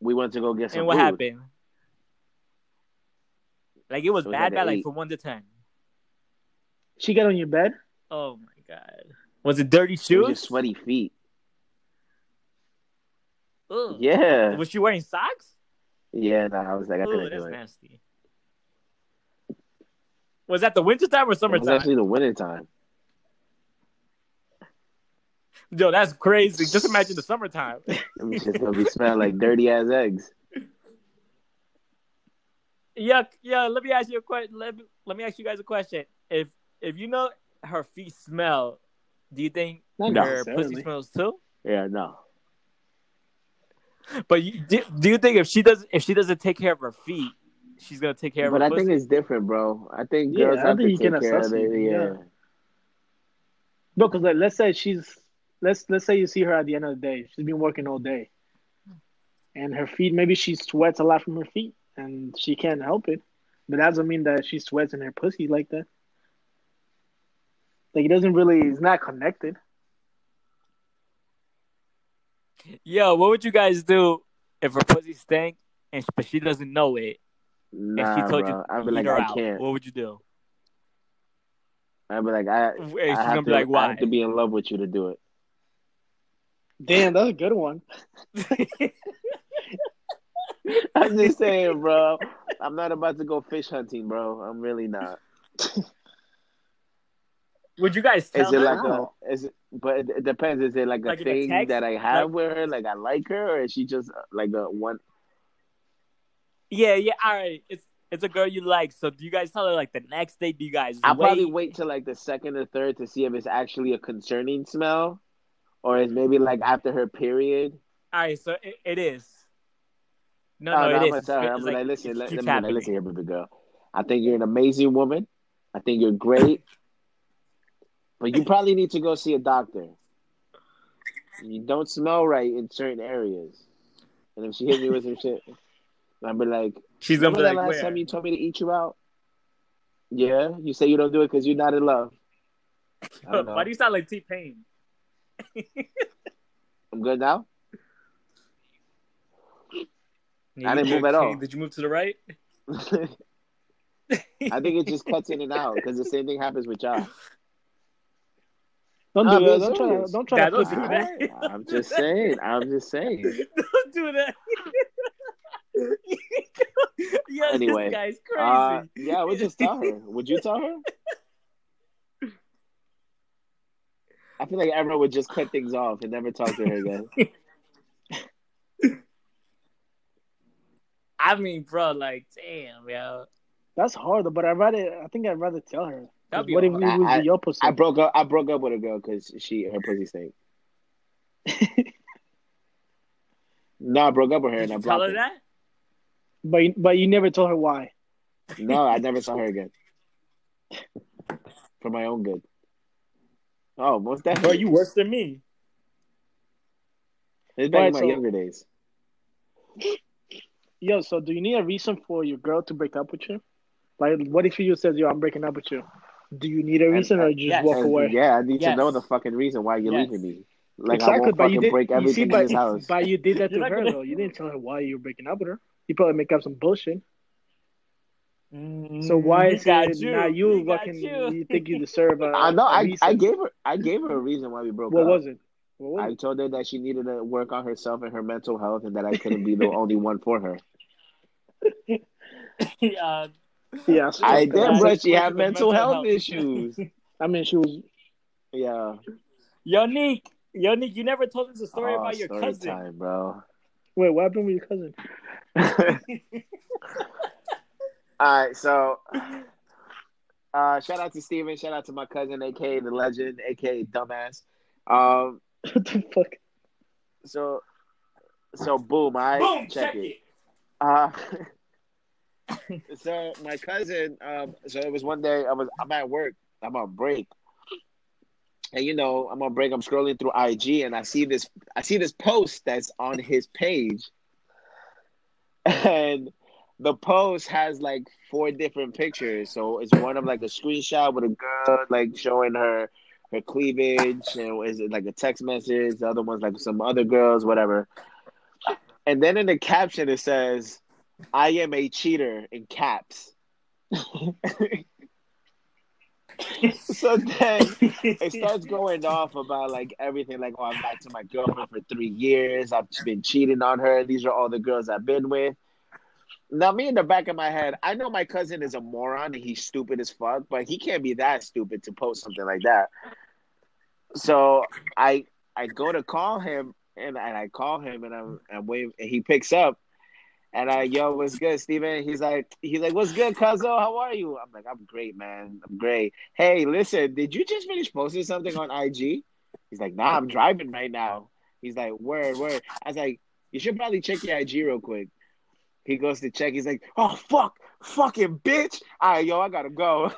we went to go get some and what food. happened? Like it was It was bad, like bad, an like from one to ten. She got on your bed? Oh my god, was it dirty It was shoes? just sweaty feet. Ugh. Yeah. Was she wearing socks? Yeah, no, I was like, I Ooh, couldn't that's do it. nasty. Was that the wintertime or It was summertime? actually the winter time. Yo, that's crazy. Just imagine the summertime. It's just gonna be smelling like dirty ass eggs. Yeah, yeah. Let me ask you a question. Let let me ask you guys a question. If if you know her feet smell, do you think Not her pussy smells too? Yeah, no. But you, do, do you think if she does if she doesn't take care of her feet, she's gonna take care of her. But I pussy? think it's different, bro. I think Yeah, girls I have think to you take can care of assess it, yeah. yeah. No, because like, let's say she's let's let's say you see her at the end of the day. She's been working all day, and her feet maybe she sweats a lot from her feet, and she can't help it. But that doesn't mean that she sweats in her pussy like that. Like it doesn't really. It's not connected. Yo, what would you guys do if her pussy stank and but she doesn't know it Nah, and she told bro. you I'd be like, her I out? can't. What would you do? I'd be like, I, And I have gonna be like, I have to be in love with you to do it. Damn, that's a good one. I'm just saying, bro. I'm not about to go fish hunting, bro. I'm really not. would you guys tell Is it her? like a? Is it? But it, depends. Is it like a Like thing text? that I have Like- with her? Like I like her, or is she just uh, like a one? Yeah, yeah. All right, it's it's a girl you like. So do you guys tell her like the next day? Do you guys I'll probably wait till like the second or third to see if it's actually a concerning smell, or is maybe like after her period. All right, so it, it is. No, Oh, no, no, it I'm is. gonna tell her. I'm like, like, listen, let, let me like, listen here, baby girl. I think you're an amazing woman. I think you're great, but you probably need to go see a doctor. You don't smell right in certain areas, and if she hit me with some shit, I'll be like, She's gonna Remember be that like, last where? time you told me to eat you out? Yeah, you say you don't do it because you're not in love. I don't know. Why do you sound like T Pain? I'm good now. I didn't move at all. Did you move to the right? I think it just cuts in and out because the same thing happens with y'all. Don't do that. Don't try. Don't try Nah, to don't do it. that. I'm just saying. I'm just saying. Don't do that. Yo, Anyway, this guy's crazy. Uh, yeah, we'll just tell her. Would you tell her? I feel like everyone would just cut things off and never talk to her again. I mean, bro, like, damn, yo. That's hard, but I'd rather. I think I'd rather tell her. That'd be what if hard. we I- was I- the opposite? I broke up. I broke up with a girl because she her pussy stank. no, I broke up with her Did and I you tell blocked her her. that? but you- but you never told her why. No, I never saw her again. For my own good. Oh, most Bro, definitely. you worse than me. It's back in my so- younger days. Yo, so do you need a reason for your girl to break up with you? Like, what if you says, "Yo, I'm breaking up with you"? Do you need a reason, or just yes. walk And, away? yeah, I need to know the fucking reason why you're Yes. leaving me. Like I exactly, won't but you fucking did. break everything see, in but, this house. but you did that to her gonna- though. You didn't tell her why you were breaking up with her. You probably make up some bullshit. So why Mm, is got it you. now you We got fucking you. you. think you deserve a? I know. a I, reason? I gave her. I gave her a reason why we broke What up. was it? What was it? I told her that she needed to work on herself and her mental health, and that I couldn't be the only one for her. uh, Yeah, I fucked did, but she Went had mental mental health health. issues. I mean, she was. Yeah. Yo, Nick. Yo, Nick, you never told us a story oh, about your story cousin. time, bro. Wait, what happened with your cousin? All right, so uh, shout out to Steven, shout out to my cousin, aka the legend, aka dumbass. Um, what the fuck? so so boom, I Boom, check, check it. it. Uh, so my cousin, um, so it was one day I was I'm at work, I'm on break, and you know I'm on break. I'm scrolling through IG and I see this I see this post that's on his page, and the post has like four different pictures. So it's one of like a screenshot with a girl like showing her her cleavage, and is it like a text message? The other one's like some other girls, whatever. And then in the caption it says, "I am a cheater" in caps. so then it starts going off about like everything, like, oh, I'm back to my girlfriend for three years. I've been cheating on her. These are all the girls I've been with. Now, me in the back of my head, I know my cousin is a moron and he's stupid as fuck, but he can't be that stupid to post something like that. So I I go to call him and, and I call him and I'm and wait and he picks up and I yo, what's good, Steven? He's like he's like, What's good, Cuzzo? How are you? I'm like, I'm great, man. I'm great. Hey, listen, did you just finish posting something on IG? He's like, Nah, I'm driving right now. He's like, Word, word. I was like, You should probably check your IG real quick. He goes to check. He's like, "Oh fuck, fucking bitch! All right, yo, I gotta go."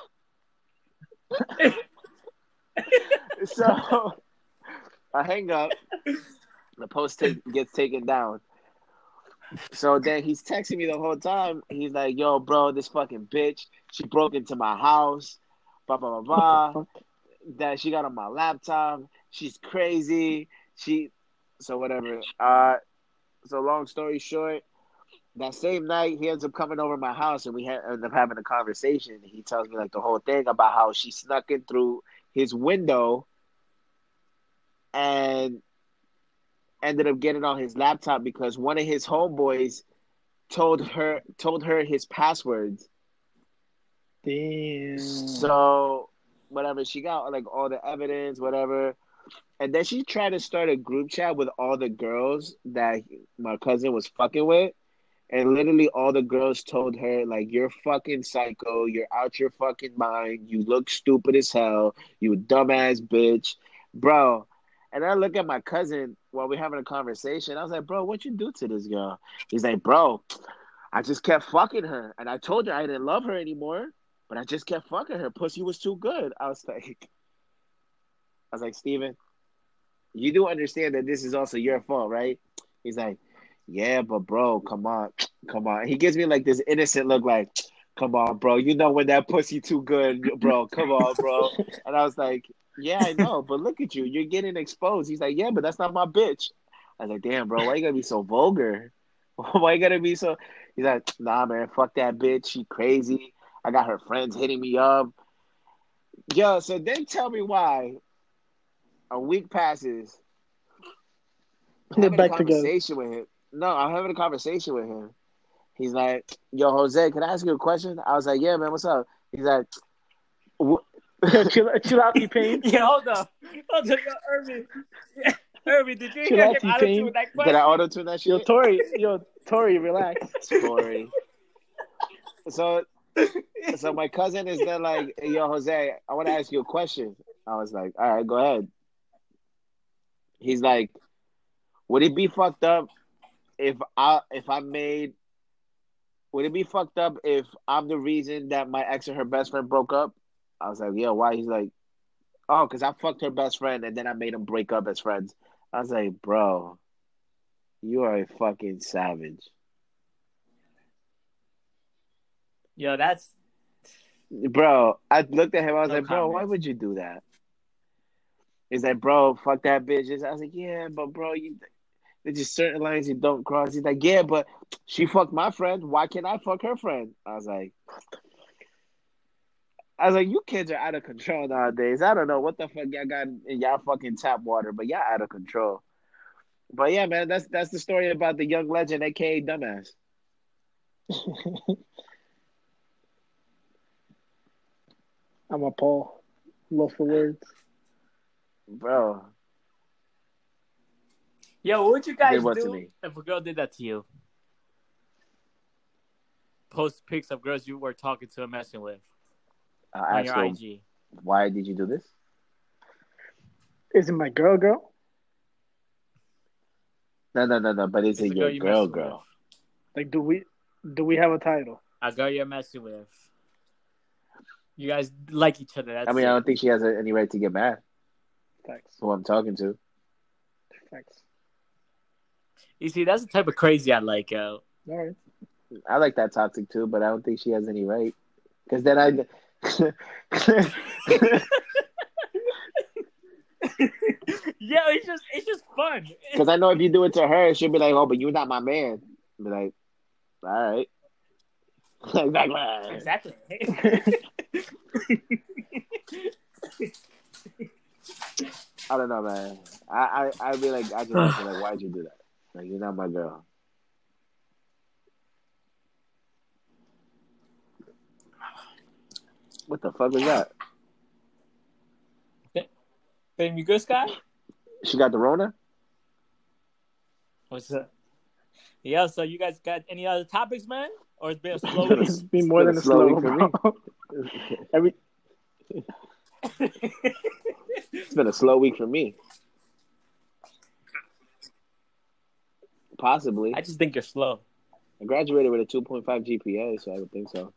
so I hang up. The post take, gets taken down. So then he's texting me the whole time. He's like, "Yo, bro, this fucking bitch. She broke into my house. Blah blah blah blah. That she got on my laptop. She's crazy. She, so whatever. Uh, so long story short." that same night he ends up coming over my house and we ha- end up having a conversation he tells me like the whole thing about how she snuck in through his window and ended up getting on his laptop because one of his homeboys told her told her his passwords. Damn. so whatever she got like all the evidence whatever. And then she tried to start a group chat with all the girls that my cousin was fucking with. And literally all the girls told her like you're fucking psycho. You're out your fucking mind. You look stupid as hell. You dumbass bitch. Bro and i look at my cousin while we're having a conversation i was like bro what you do to this girl he's like bro i just kept fucking her and i told her i didn't love her anymore but i just kept fucking her pussy was too good i was like i was like steven you do understand that this is also your fault right he's like yeah, but bro, come on, come on. He gives me like this innocent look, like, come on, bro. You know when that pussy too good, bro. Come on, bro. And I was like, yeah, I know, but look at you, you're getting exposed. He's like, yeah, but that's not my bitch. I was like, damn, bro, why you gotta be so vulgar? why you gotta be so? He's like, nah, man, fuck that bitch. She crazy. I got her friends hitting me up. Yo, so then tell me why. A week passes. They're having back a together. conversation with him. No, I'm having a conversation with him, He's like, "Yo, Jose, can I ask you a question?" I was like, "Yeah, man. What's up?" He's like, "Wh- chill, chill out, T Pain. Yeah, hold on. Hold on, yo, Irvin. Irvin, did you hear him Chill out, out T-Pain. with that Did I question? auto tune that Yo, shit?" Tori, yo, Tori, relax. Story. so, so my cousin is then like, "Yo, Jose, I want to ask you a question." I was like, "All right, go ahead." He's like, "Would it be fucked up if I if I made? Would it be fucked up if I'm the reason that my ex and her best friend broke up?" I was like, "Yeah, why?" He's like, "Oh, because I fucked her best friend and then I made them break up as friends." I was like, "Bro, you are a fucking savage." Yo, that's Bro, I looked at him. I was No like, bro, why would you do that? He's like, bro, fuck that bitch. I was like, yeah, but bro, you there's just certain lines you don't cross. He's like, yeah, but she fucked my friend. Why can't I fuck her friend? I was like, I was like, you kids are out of control nowadays. I don't know what the fuck y'all got in y'all fucking tap water, but y'all out of control. But yeah, man, that's that's the story about the young legend, aka dumbass. I'm a Paul. Love for words. Bro, yo. What would you guys Did what to do me? if a girl did that to you? Post pics of girls you were talking to and messing with I on asked your her, IG. why did you do this? Is it my girl, girl? No, no, no, no. But is It's it your you girl, girl? Like, do we do we have a title? A girl you're messing with. You guys like each other. That's I mean, it. I don't think she has any right to get mad. Thanks. Who I'm talking to. Thanks. You see, that's the type of crazy I like, yo. All right. I like that toxic too, but I don't think she has any right. Because then I. yeah, it's just it's just fun. Because I know if you do it to her, she'll be like, "Oh, but you're not my man." Be like, "All right." Exactly. I don't know, man. I I I'd be like, I just like, why'd you do that? Like, you're not my girl. What the fuck was that? Babe, you good, Scott? She got the Rona? What's up? Yeah, so you guys got any other topics, man? Or it's been a slow It's week? been more been than a a slow slow, week for bro. Every It's been a slow week for me. Possibly. I just think you're slow. I graduated with a 2.5 GPA, so I would think so.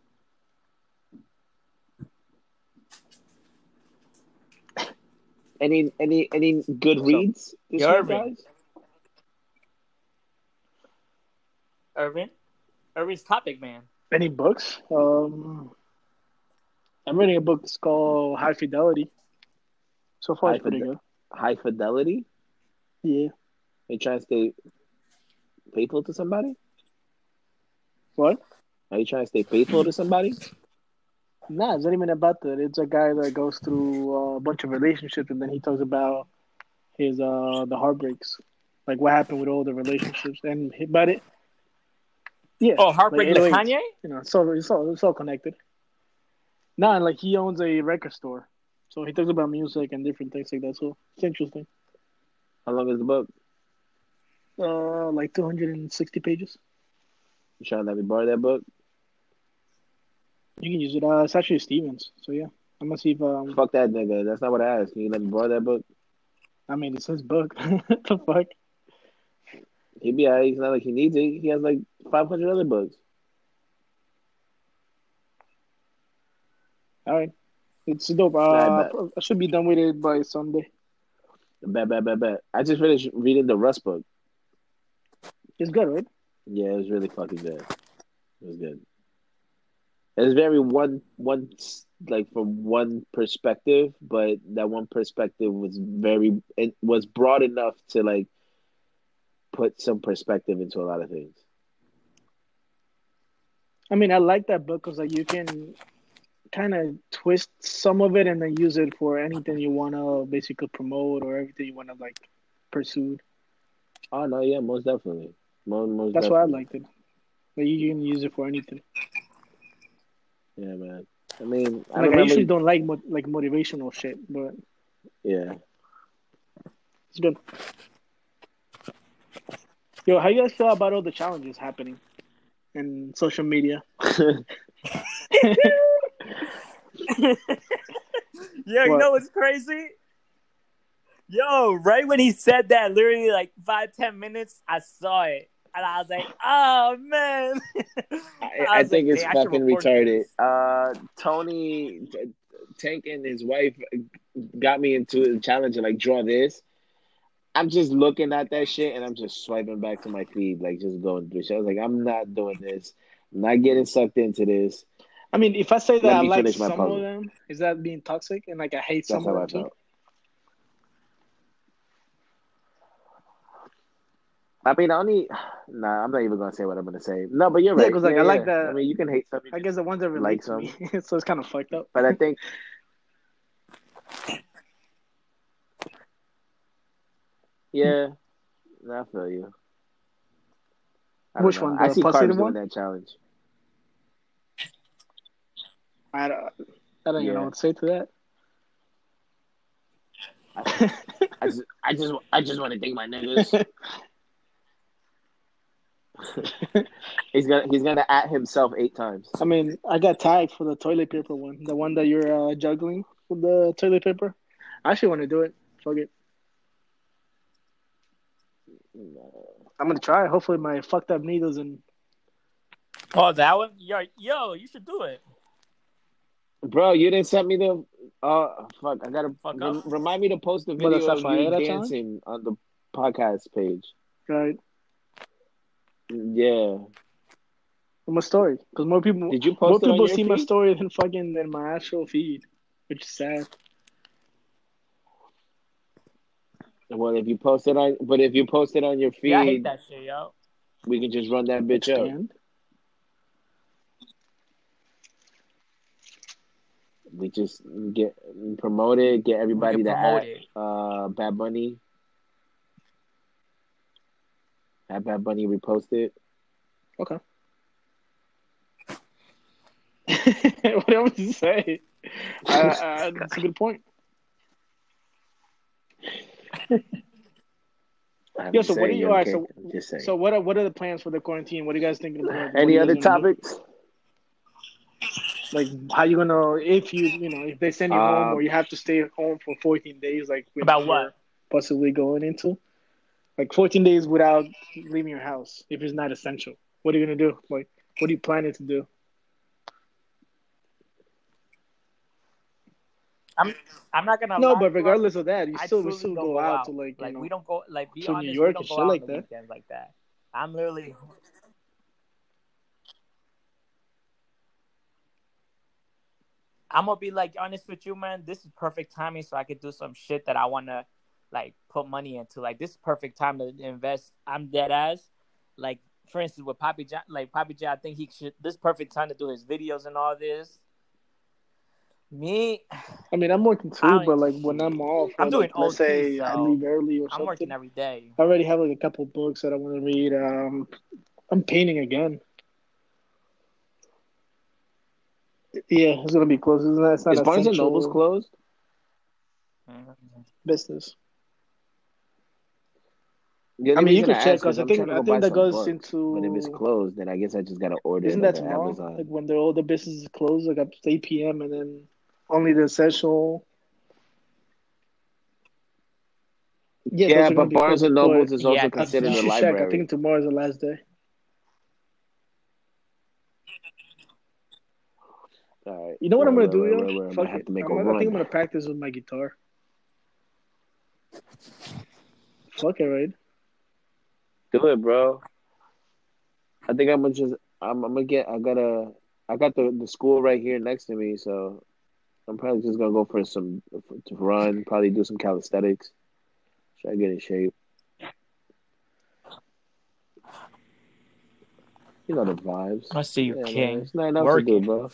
Any any any good reads this Yo, week, Irvin. guys? Irvin? Irvin's topic, man. any books? Um, I'm reading a book that's called High Fidelity. So far, it's High pretty Fide- good. High fidelity? Yeah. They trying to stay faithful to somebody? What? Are you trying to stay faithful to somebody? Nah, it's not even about that. It's a guy that goes through uh, a bunch of relationships, and then he talks about his uh the heartbreaks, like what happened with all the relationships, and but it. Yeah. Oh, Heartbreak like Kanye? You know, so it's all it's all connected. Nah, and, like he owns a record store, so he talks about music and different things like that. So it's interesting. How long is the book? Uh, like 260 pages. You trying to let me borrow that book? You can use it. Uh, it's actually Stevens. So yeah, I'm gonna see if um. Fuck that nigga. That's not what I asked. Can you let me borrow that book? I mean, it's his book. what the fuck? He'd be alright. It's not like he needs it. He has like 500 other books. All right, it's dope. Uh, I bet. I should be done with it by Sunday. Bad, bad, bad, bad. I just finished reading the Rust book. It's good, right? Yeah, it was really fucking good. It was good. It was very one one like from one perspective, but that one perspective was very it was broad enough to like put some perspective into a lot of things. I mean, I like that book because like you can kind of twist some of it and then use it for anything you want to basically promote or everything you want to like pursue. Oh no, yeah, most definitely. Most, most That's why I liked it. Like you can use it for anything. Yeah, man. I mean, I Like I remember. usually don't like mo- like motivational shit, but yeah. it's good. Yo, how you guys feel about all the challenges happening in social media? Yo, you know what's crazy? Yo, right when he said that, literally like five, ten minutes, I saw it. And I was like, oh man. I, I I think like, it's "Dang, I should fucking retarded. Uh, Tony, Tank and his wife got me into a challenge of like draw this. I'm just looking at that shit and I'm just swiping back to my feed, like just going through shit. I was like, I'm not doing this. I'm not getting sucked into this. I mean, if I say that Let I like some puzzle. of them, is that being toxic? And like I hate That's some of them too. felt. I mean, I only nah. I'm not even gonna say what I'm gonna say. No, but you're right. Yeah, right. 'cause, like, I like yeah. that- I mean, you can hate something, I guess the ones that relate Like to me, so it's kind of fucked up. but I think yeah, I feel you. I Which know. one, I see Carbs doing one? that challenge. I don't, I don't even Yeah. know what to say to that. I just, I just, I just want to thank my niggas. he's gonna, he's gonna at himself eight times. I mean, I got tagged for the toilet paper one, the one that you're uh, juggling with the toilet paper. I actually want to do it. Fuck it. I'm gonna try. Hopefully, my fucked up knee doesn't. oh, that one? Yo, yo, you should do it. Bro, you didn't send me the. Uh, fuck! I gotta Fuck rem- up. remind me to post the video of you dancing on the podcast page. Right. Yeah. On my story, because more people, Did you more post it on people your see my story than fucking than my actual feed, which is sad. Well, if you post it on, but if you post it on your feed, Yeah, I hate that shit, yo. we can just run that bitch up. And We just get promoted, get everybody We to add uh Bad Bunny. Have Bad Bunny repost it. Okay. what else to say? Uh, uh, that's a good point. I'm Yeah, so what are saying, you- don't alright, so- I'm just saying. So what are what are the plans for the quarantine? What are you guys thinking about? Any other guys do? topics? Like how you gonna if you you know if they send you home Um, or you have to stay home for 14 days like About what? possibly going into like 14 days without leaving your house if it's not essential. What are you gonna do? Like what are you planning to do? I'm I'm not gonna No, lie, but regardless of that, you I still we still go out, to like you like know we don't go like be to New York and shit like that. like that. I'm literally I'm gonna be like honest with you, man. This is perfect timing, so I could do some shit that I wanna like put money into. Like this is perfect time to invest. I'm dead ass. Like for instance, with Poppy John, like Poppy John, I think he should. This perfect time to do his videos and all this. Me, I mean, I'm working too, I- but like when I'm off, I'm doing like, let's OT, say I leave early or I'm something. working every day. I already have like a couple books that I want to read. Um, I'm painting again. Yeah, it's gonna be closed. isn't it's not Is Barnes and essential Noble's closed? Mhm. business. The I mean, you reason can check because I think trying to I think that goes books, into. But if it's closed, then I guess I just gotta order Isn't that on tomorrow? Amazon. Like when the all the businesses close, like up to eight p.m. and then only the essential. Yeah, Yeah, those are gonna but be Barnes and Nobles is also I I, considered a should check. I think tomorrow is the last day. All right. You know what I'm gonna word, do, word, yo? word, word. I Fuck have it. to make I'm I think I'm gonna practice with my guitar. Fuck it, right? Do it, bro. I think I'm gonna just. I'm, I'm gonna get. I gotta. I got the the school right here next to me, so I'm probably just gonna go for some to run. Probably do some calisthenics. Try to get in shape. You know the vibes. I see you, Yeah, man. King. It's not enough Working. to do, bro.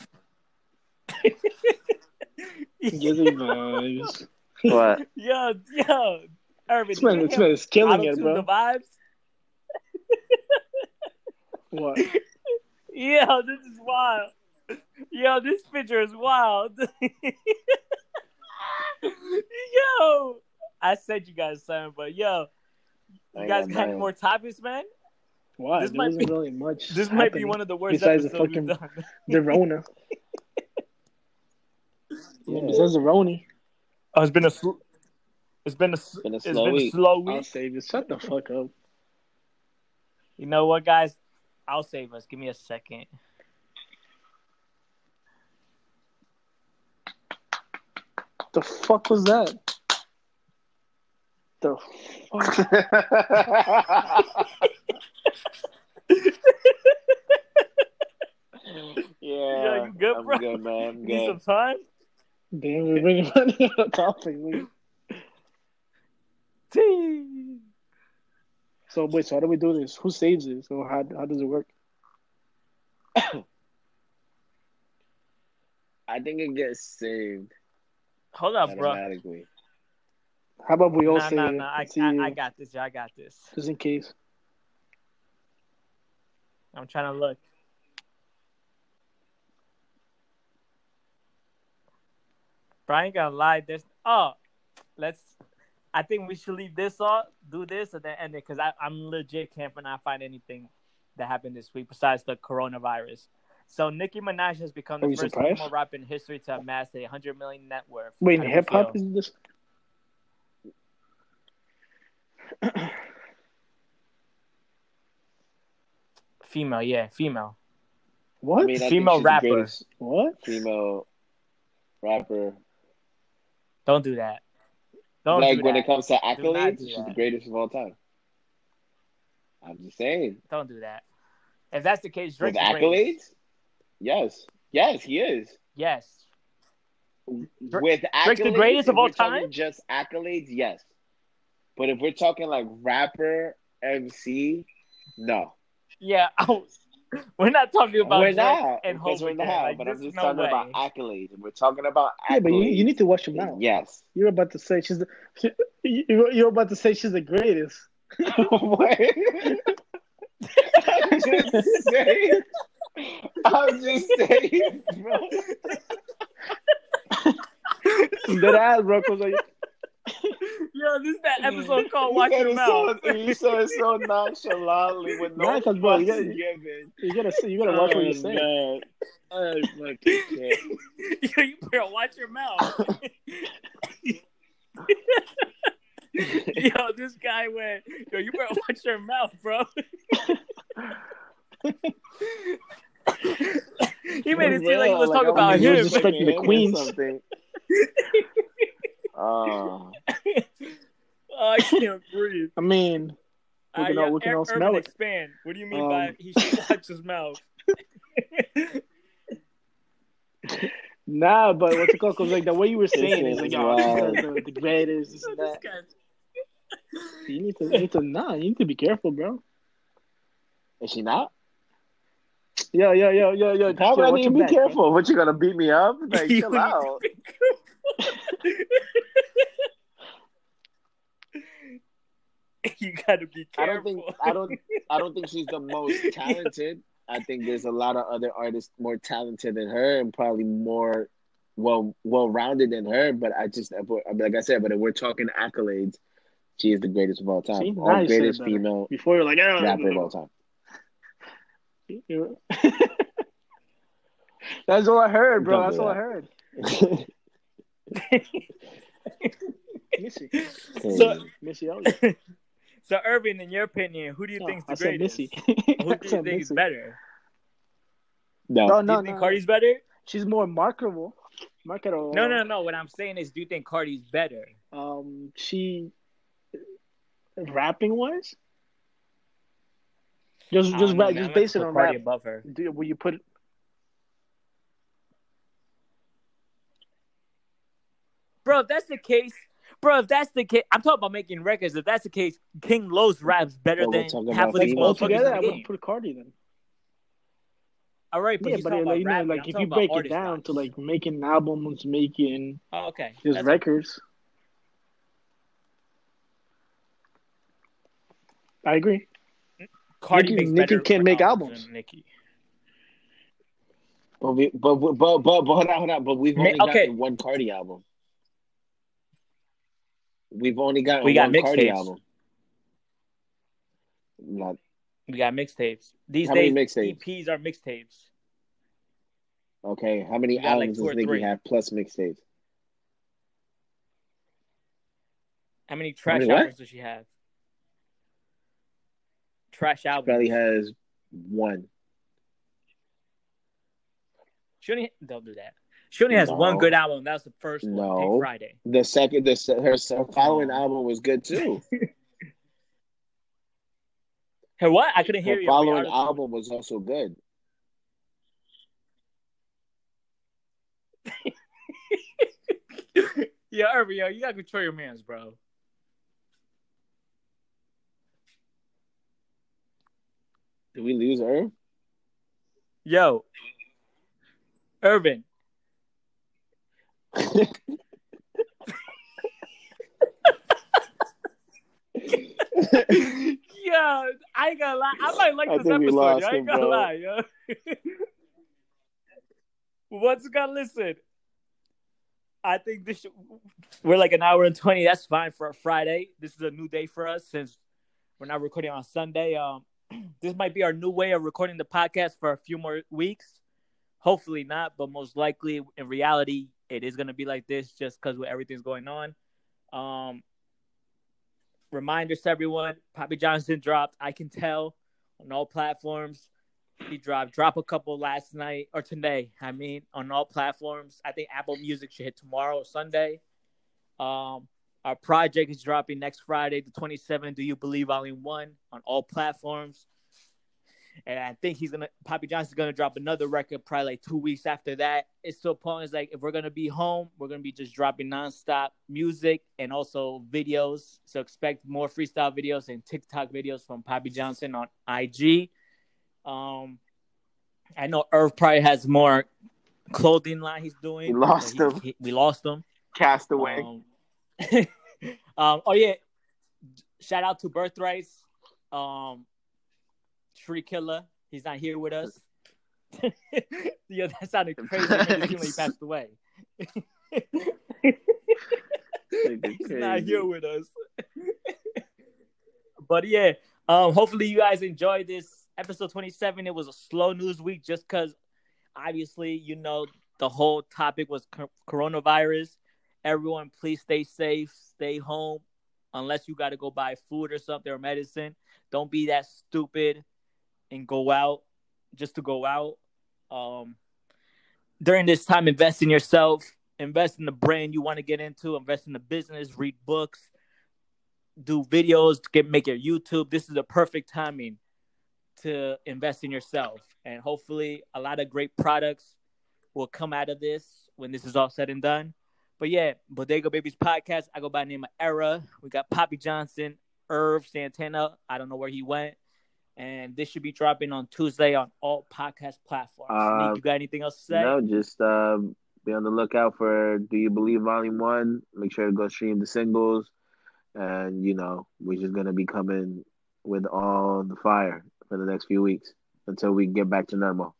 Giving vibes. What? yo, yo, Irvin, This man, did this you man is killing it, bro. the vibes? What? Yo, this is wild. Yo, this picture is wild. yo, I said you guys something, but yo, you I guys got got any more topics, man? Why? This there might wasn't be- really much. This might be one of the worst besides the fucking we've done. the Rona. Yeah. Besides the Roni, Oh, it's been a sl- it's been a s- Been a it's slow been a week. slow I'll week. save you. Shut the fuck up. You know what, guys? I'll save us. Give me a second. The fuck was that? The fuck? yeah, you good, I'm bro? good, man. I'm You Need some time? Damn, we're bringing money on topic. man. Tee. So wait, so how do we do this? Who saves it? So how how does it work? I think it gets saved Hold up, bro. automatically. How about we all Nah, save nah, it? nah. I, see, I, I got this. I got this. just in case. I'm trying to look. Brian, gonna lie. This. Oh, let's. I think we should leave this off, do this, and then end it because I'm legit can't not find anything that happened this week besides the coronavirus. So Nicki Minaj has become Are the first surprised? female rapper in history to amass a 100 million net worth. Wait, How hip hop is this? female, yeah, female. What? I mean, I Female she's rapper. what? female rapper. Don't do that. Don't like when it comes to accolades, she's that. the greatest of all time. I'm just saying. Don't do that. If that's the case, With Drake's greatest. accolades, yes, yes, he is. Yes. With accolades, Drake's the greatest of all time? Just accolades, yes. But if we're talking like rapper, MC, no, Yeah. oh, we're not talking about we're not. and because Hope we're again. not. Like, but I'm just no talking way. about accolades. If we're talking about accolades, Yeah, but you, you need to watch your mouth. Yes. You're about to say she's the. you- You're about to say she's the greatest. What? I'm just saying. I'm just saying, bro. Dead ass, bro. 'cause like, Yo, this is that episode called You Watch Your Mouth. So, you said it so nonchalantly with no Nah, 'cause, bro, you gotta- given. you gotta say, you gotta watch what you say. Oh, man. I fucking can't. Yo, you better watch your mouth. Yo, this guy went, yo, you better watch your mouth, bro. he made it seem like he was Like, talking I'm about he him. was but- disrespecting the or queens. Something. Oh, Oh, I can't breathe. I mean, we Uh, can yeah, all, we can Ur- all Urban, smell it. expand. What do you mean Um, by he should watch his mouth? Nah, but what's it called? Because like the way you were saying is is like, yo, wild. she's the, the greatest, this and that. You need to, you need to, nah, you need to be careful, bro. is she not? Yo, yo, yo, yo, yo. How yo, would I need to be back, bro. careful? What you gonna beat me up? Like, chill out. You gotta be careful. I don't think I don't I don't think she's the most talented. I think there's a lot of other artists more talented than her and probably more well well rounded than her. But I just like I said, but if we're talking accolades, she is the greatest of all time. See, all now you said it greatest female Before you're like, rapper of all time. That's all I heard, bro. That's do all I heard. Missy, So- Missy Elliott. So, Irving, in your opinion, who do you No, think is the said greatest? Missy. Who do you said think is better? no, No, no. do no, you think no. Cardi's better? She's more marketable. Marketable. No, no, no. What I'm saying is, do you think Cardi's better? Um, she rapping wise, just just don't know, rap, man. just I'm it on put Cardi rap. above her. Do, will you put? Bro, if that's the case, bro, if that's the case, I'm talking about making records. If that's the case, King Lowe's raps better Well, than half of these females motherfuckers Altogether, in I would game. put Cardi then. All right, but yeah, but like, you know, like I'm if you break it down raps. to like making albums, making oh, okay, just That's- records, I agree. Cardi Nicki- makes Nicki better can't make albums albums. Nicki. But we, but but but but, but hold on, hold on. But we've only Ma- okay. gotten one Cardi album. We've only gotten We got mixtapes. Not We got mixtapes. These How days, mixtapes? EPs are mixtapes. okay. How many We got, like, albums or does Nicki have plus mixtapes? How many trash many albums does she have? Trash albums. Probably has one. She only don't do that. She only has one good album. That was the first one, No. Pink Friday. The second, the her oh, following Oh. album was good too. Her what? I couldn't hear Her you. following album was also good. yeah, Irving, yo, you gotta control your mans, bro. Did we lose her? Yo, Irvin, yeah, I ain't gonna lie. I might like I this episode. Yo. I ain't him, gonna bro. lie, yo. Once again, listen. I think this should, we're like an hour and twenty. That's fine for a Friday. This is a new day for us since we're not recording on Sunday. Um, this might be our new way of recording the podcast for a few more weeks. Hopefully not, but most likely in reality, it is gonna be like this just because with everything's going on. Um, reminders to everyone: Poppy Johnson dropped. I can tell on all platforms. He dropped drop a couple last night or today. I mean, on all platforms. I think Apple Music should hit tomorrow or Sunday. Um, our project is dropping next Friday, the 27th. Do you believe Volume One on all platforms? And I think he's gonna Poppy Johnson's gonna drop another record probably like two weeks after that. It's to a point it's like if we're gonna be home, we're gonna be just dropping nonstop music and also videos. So expect more freestyle videos and TikTok videos from Poppy Johnson on IG. Um, I know Irv probably has more clothing line he's doing. We lost He- him. he- we lost him. Castaway. Um, um, oh yeah, shout out to Birthrights, um, Tree Killer. He's not here with us. yeah, that sounded crazy. It made it seem like he passed away. He's not here with us. but yeah, um, hopefully you guys enjoyed this episode 27. It was a slow news week just because obviously, you know, the whole topic was co- coronavirus. Everyone, please stay safe, stay home, unless you got to go buy food or something or medicine. Don't be that stupid and go out just to go out. Um, during this time, invest in yourself, invest in the brand you want to get into, invest in the business, read books, do videos, get make your YouTube. This is the perfect timing to invest in yourself, and hopefully, a lot of great products will come out of this when this is all said and done. But yeah, Bodega Babies podcast. I go by the name of Era. We got Poppy Johnson, Irv Santana. I don't know where he went. And this should be dropping on Tuesday on all podcast platforms. Uh, Nick, you got anything else to say? No, just um, be on the lookout for Do You Believe Volume One. Make sure to go stream the singles, and you know we're just gonna be coming with all the fire for the next few weeks until we get back to normal.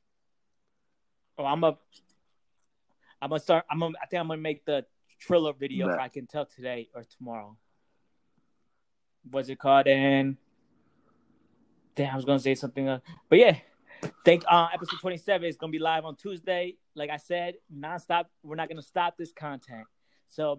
Oh, I'm a. I'm gonna start. I'm gonna. I think I'm gonna make the Triller video Bet. if I can tell today or tomorrow. What's it called? And damn, I was gonna say something. Else. But yeah, think uh, episode 27 is gonna be live on Tuesday. Like I said, nonstop. We're not gonna stop this content. So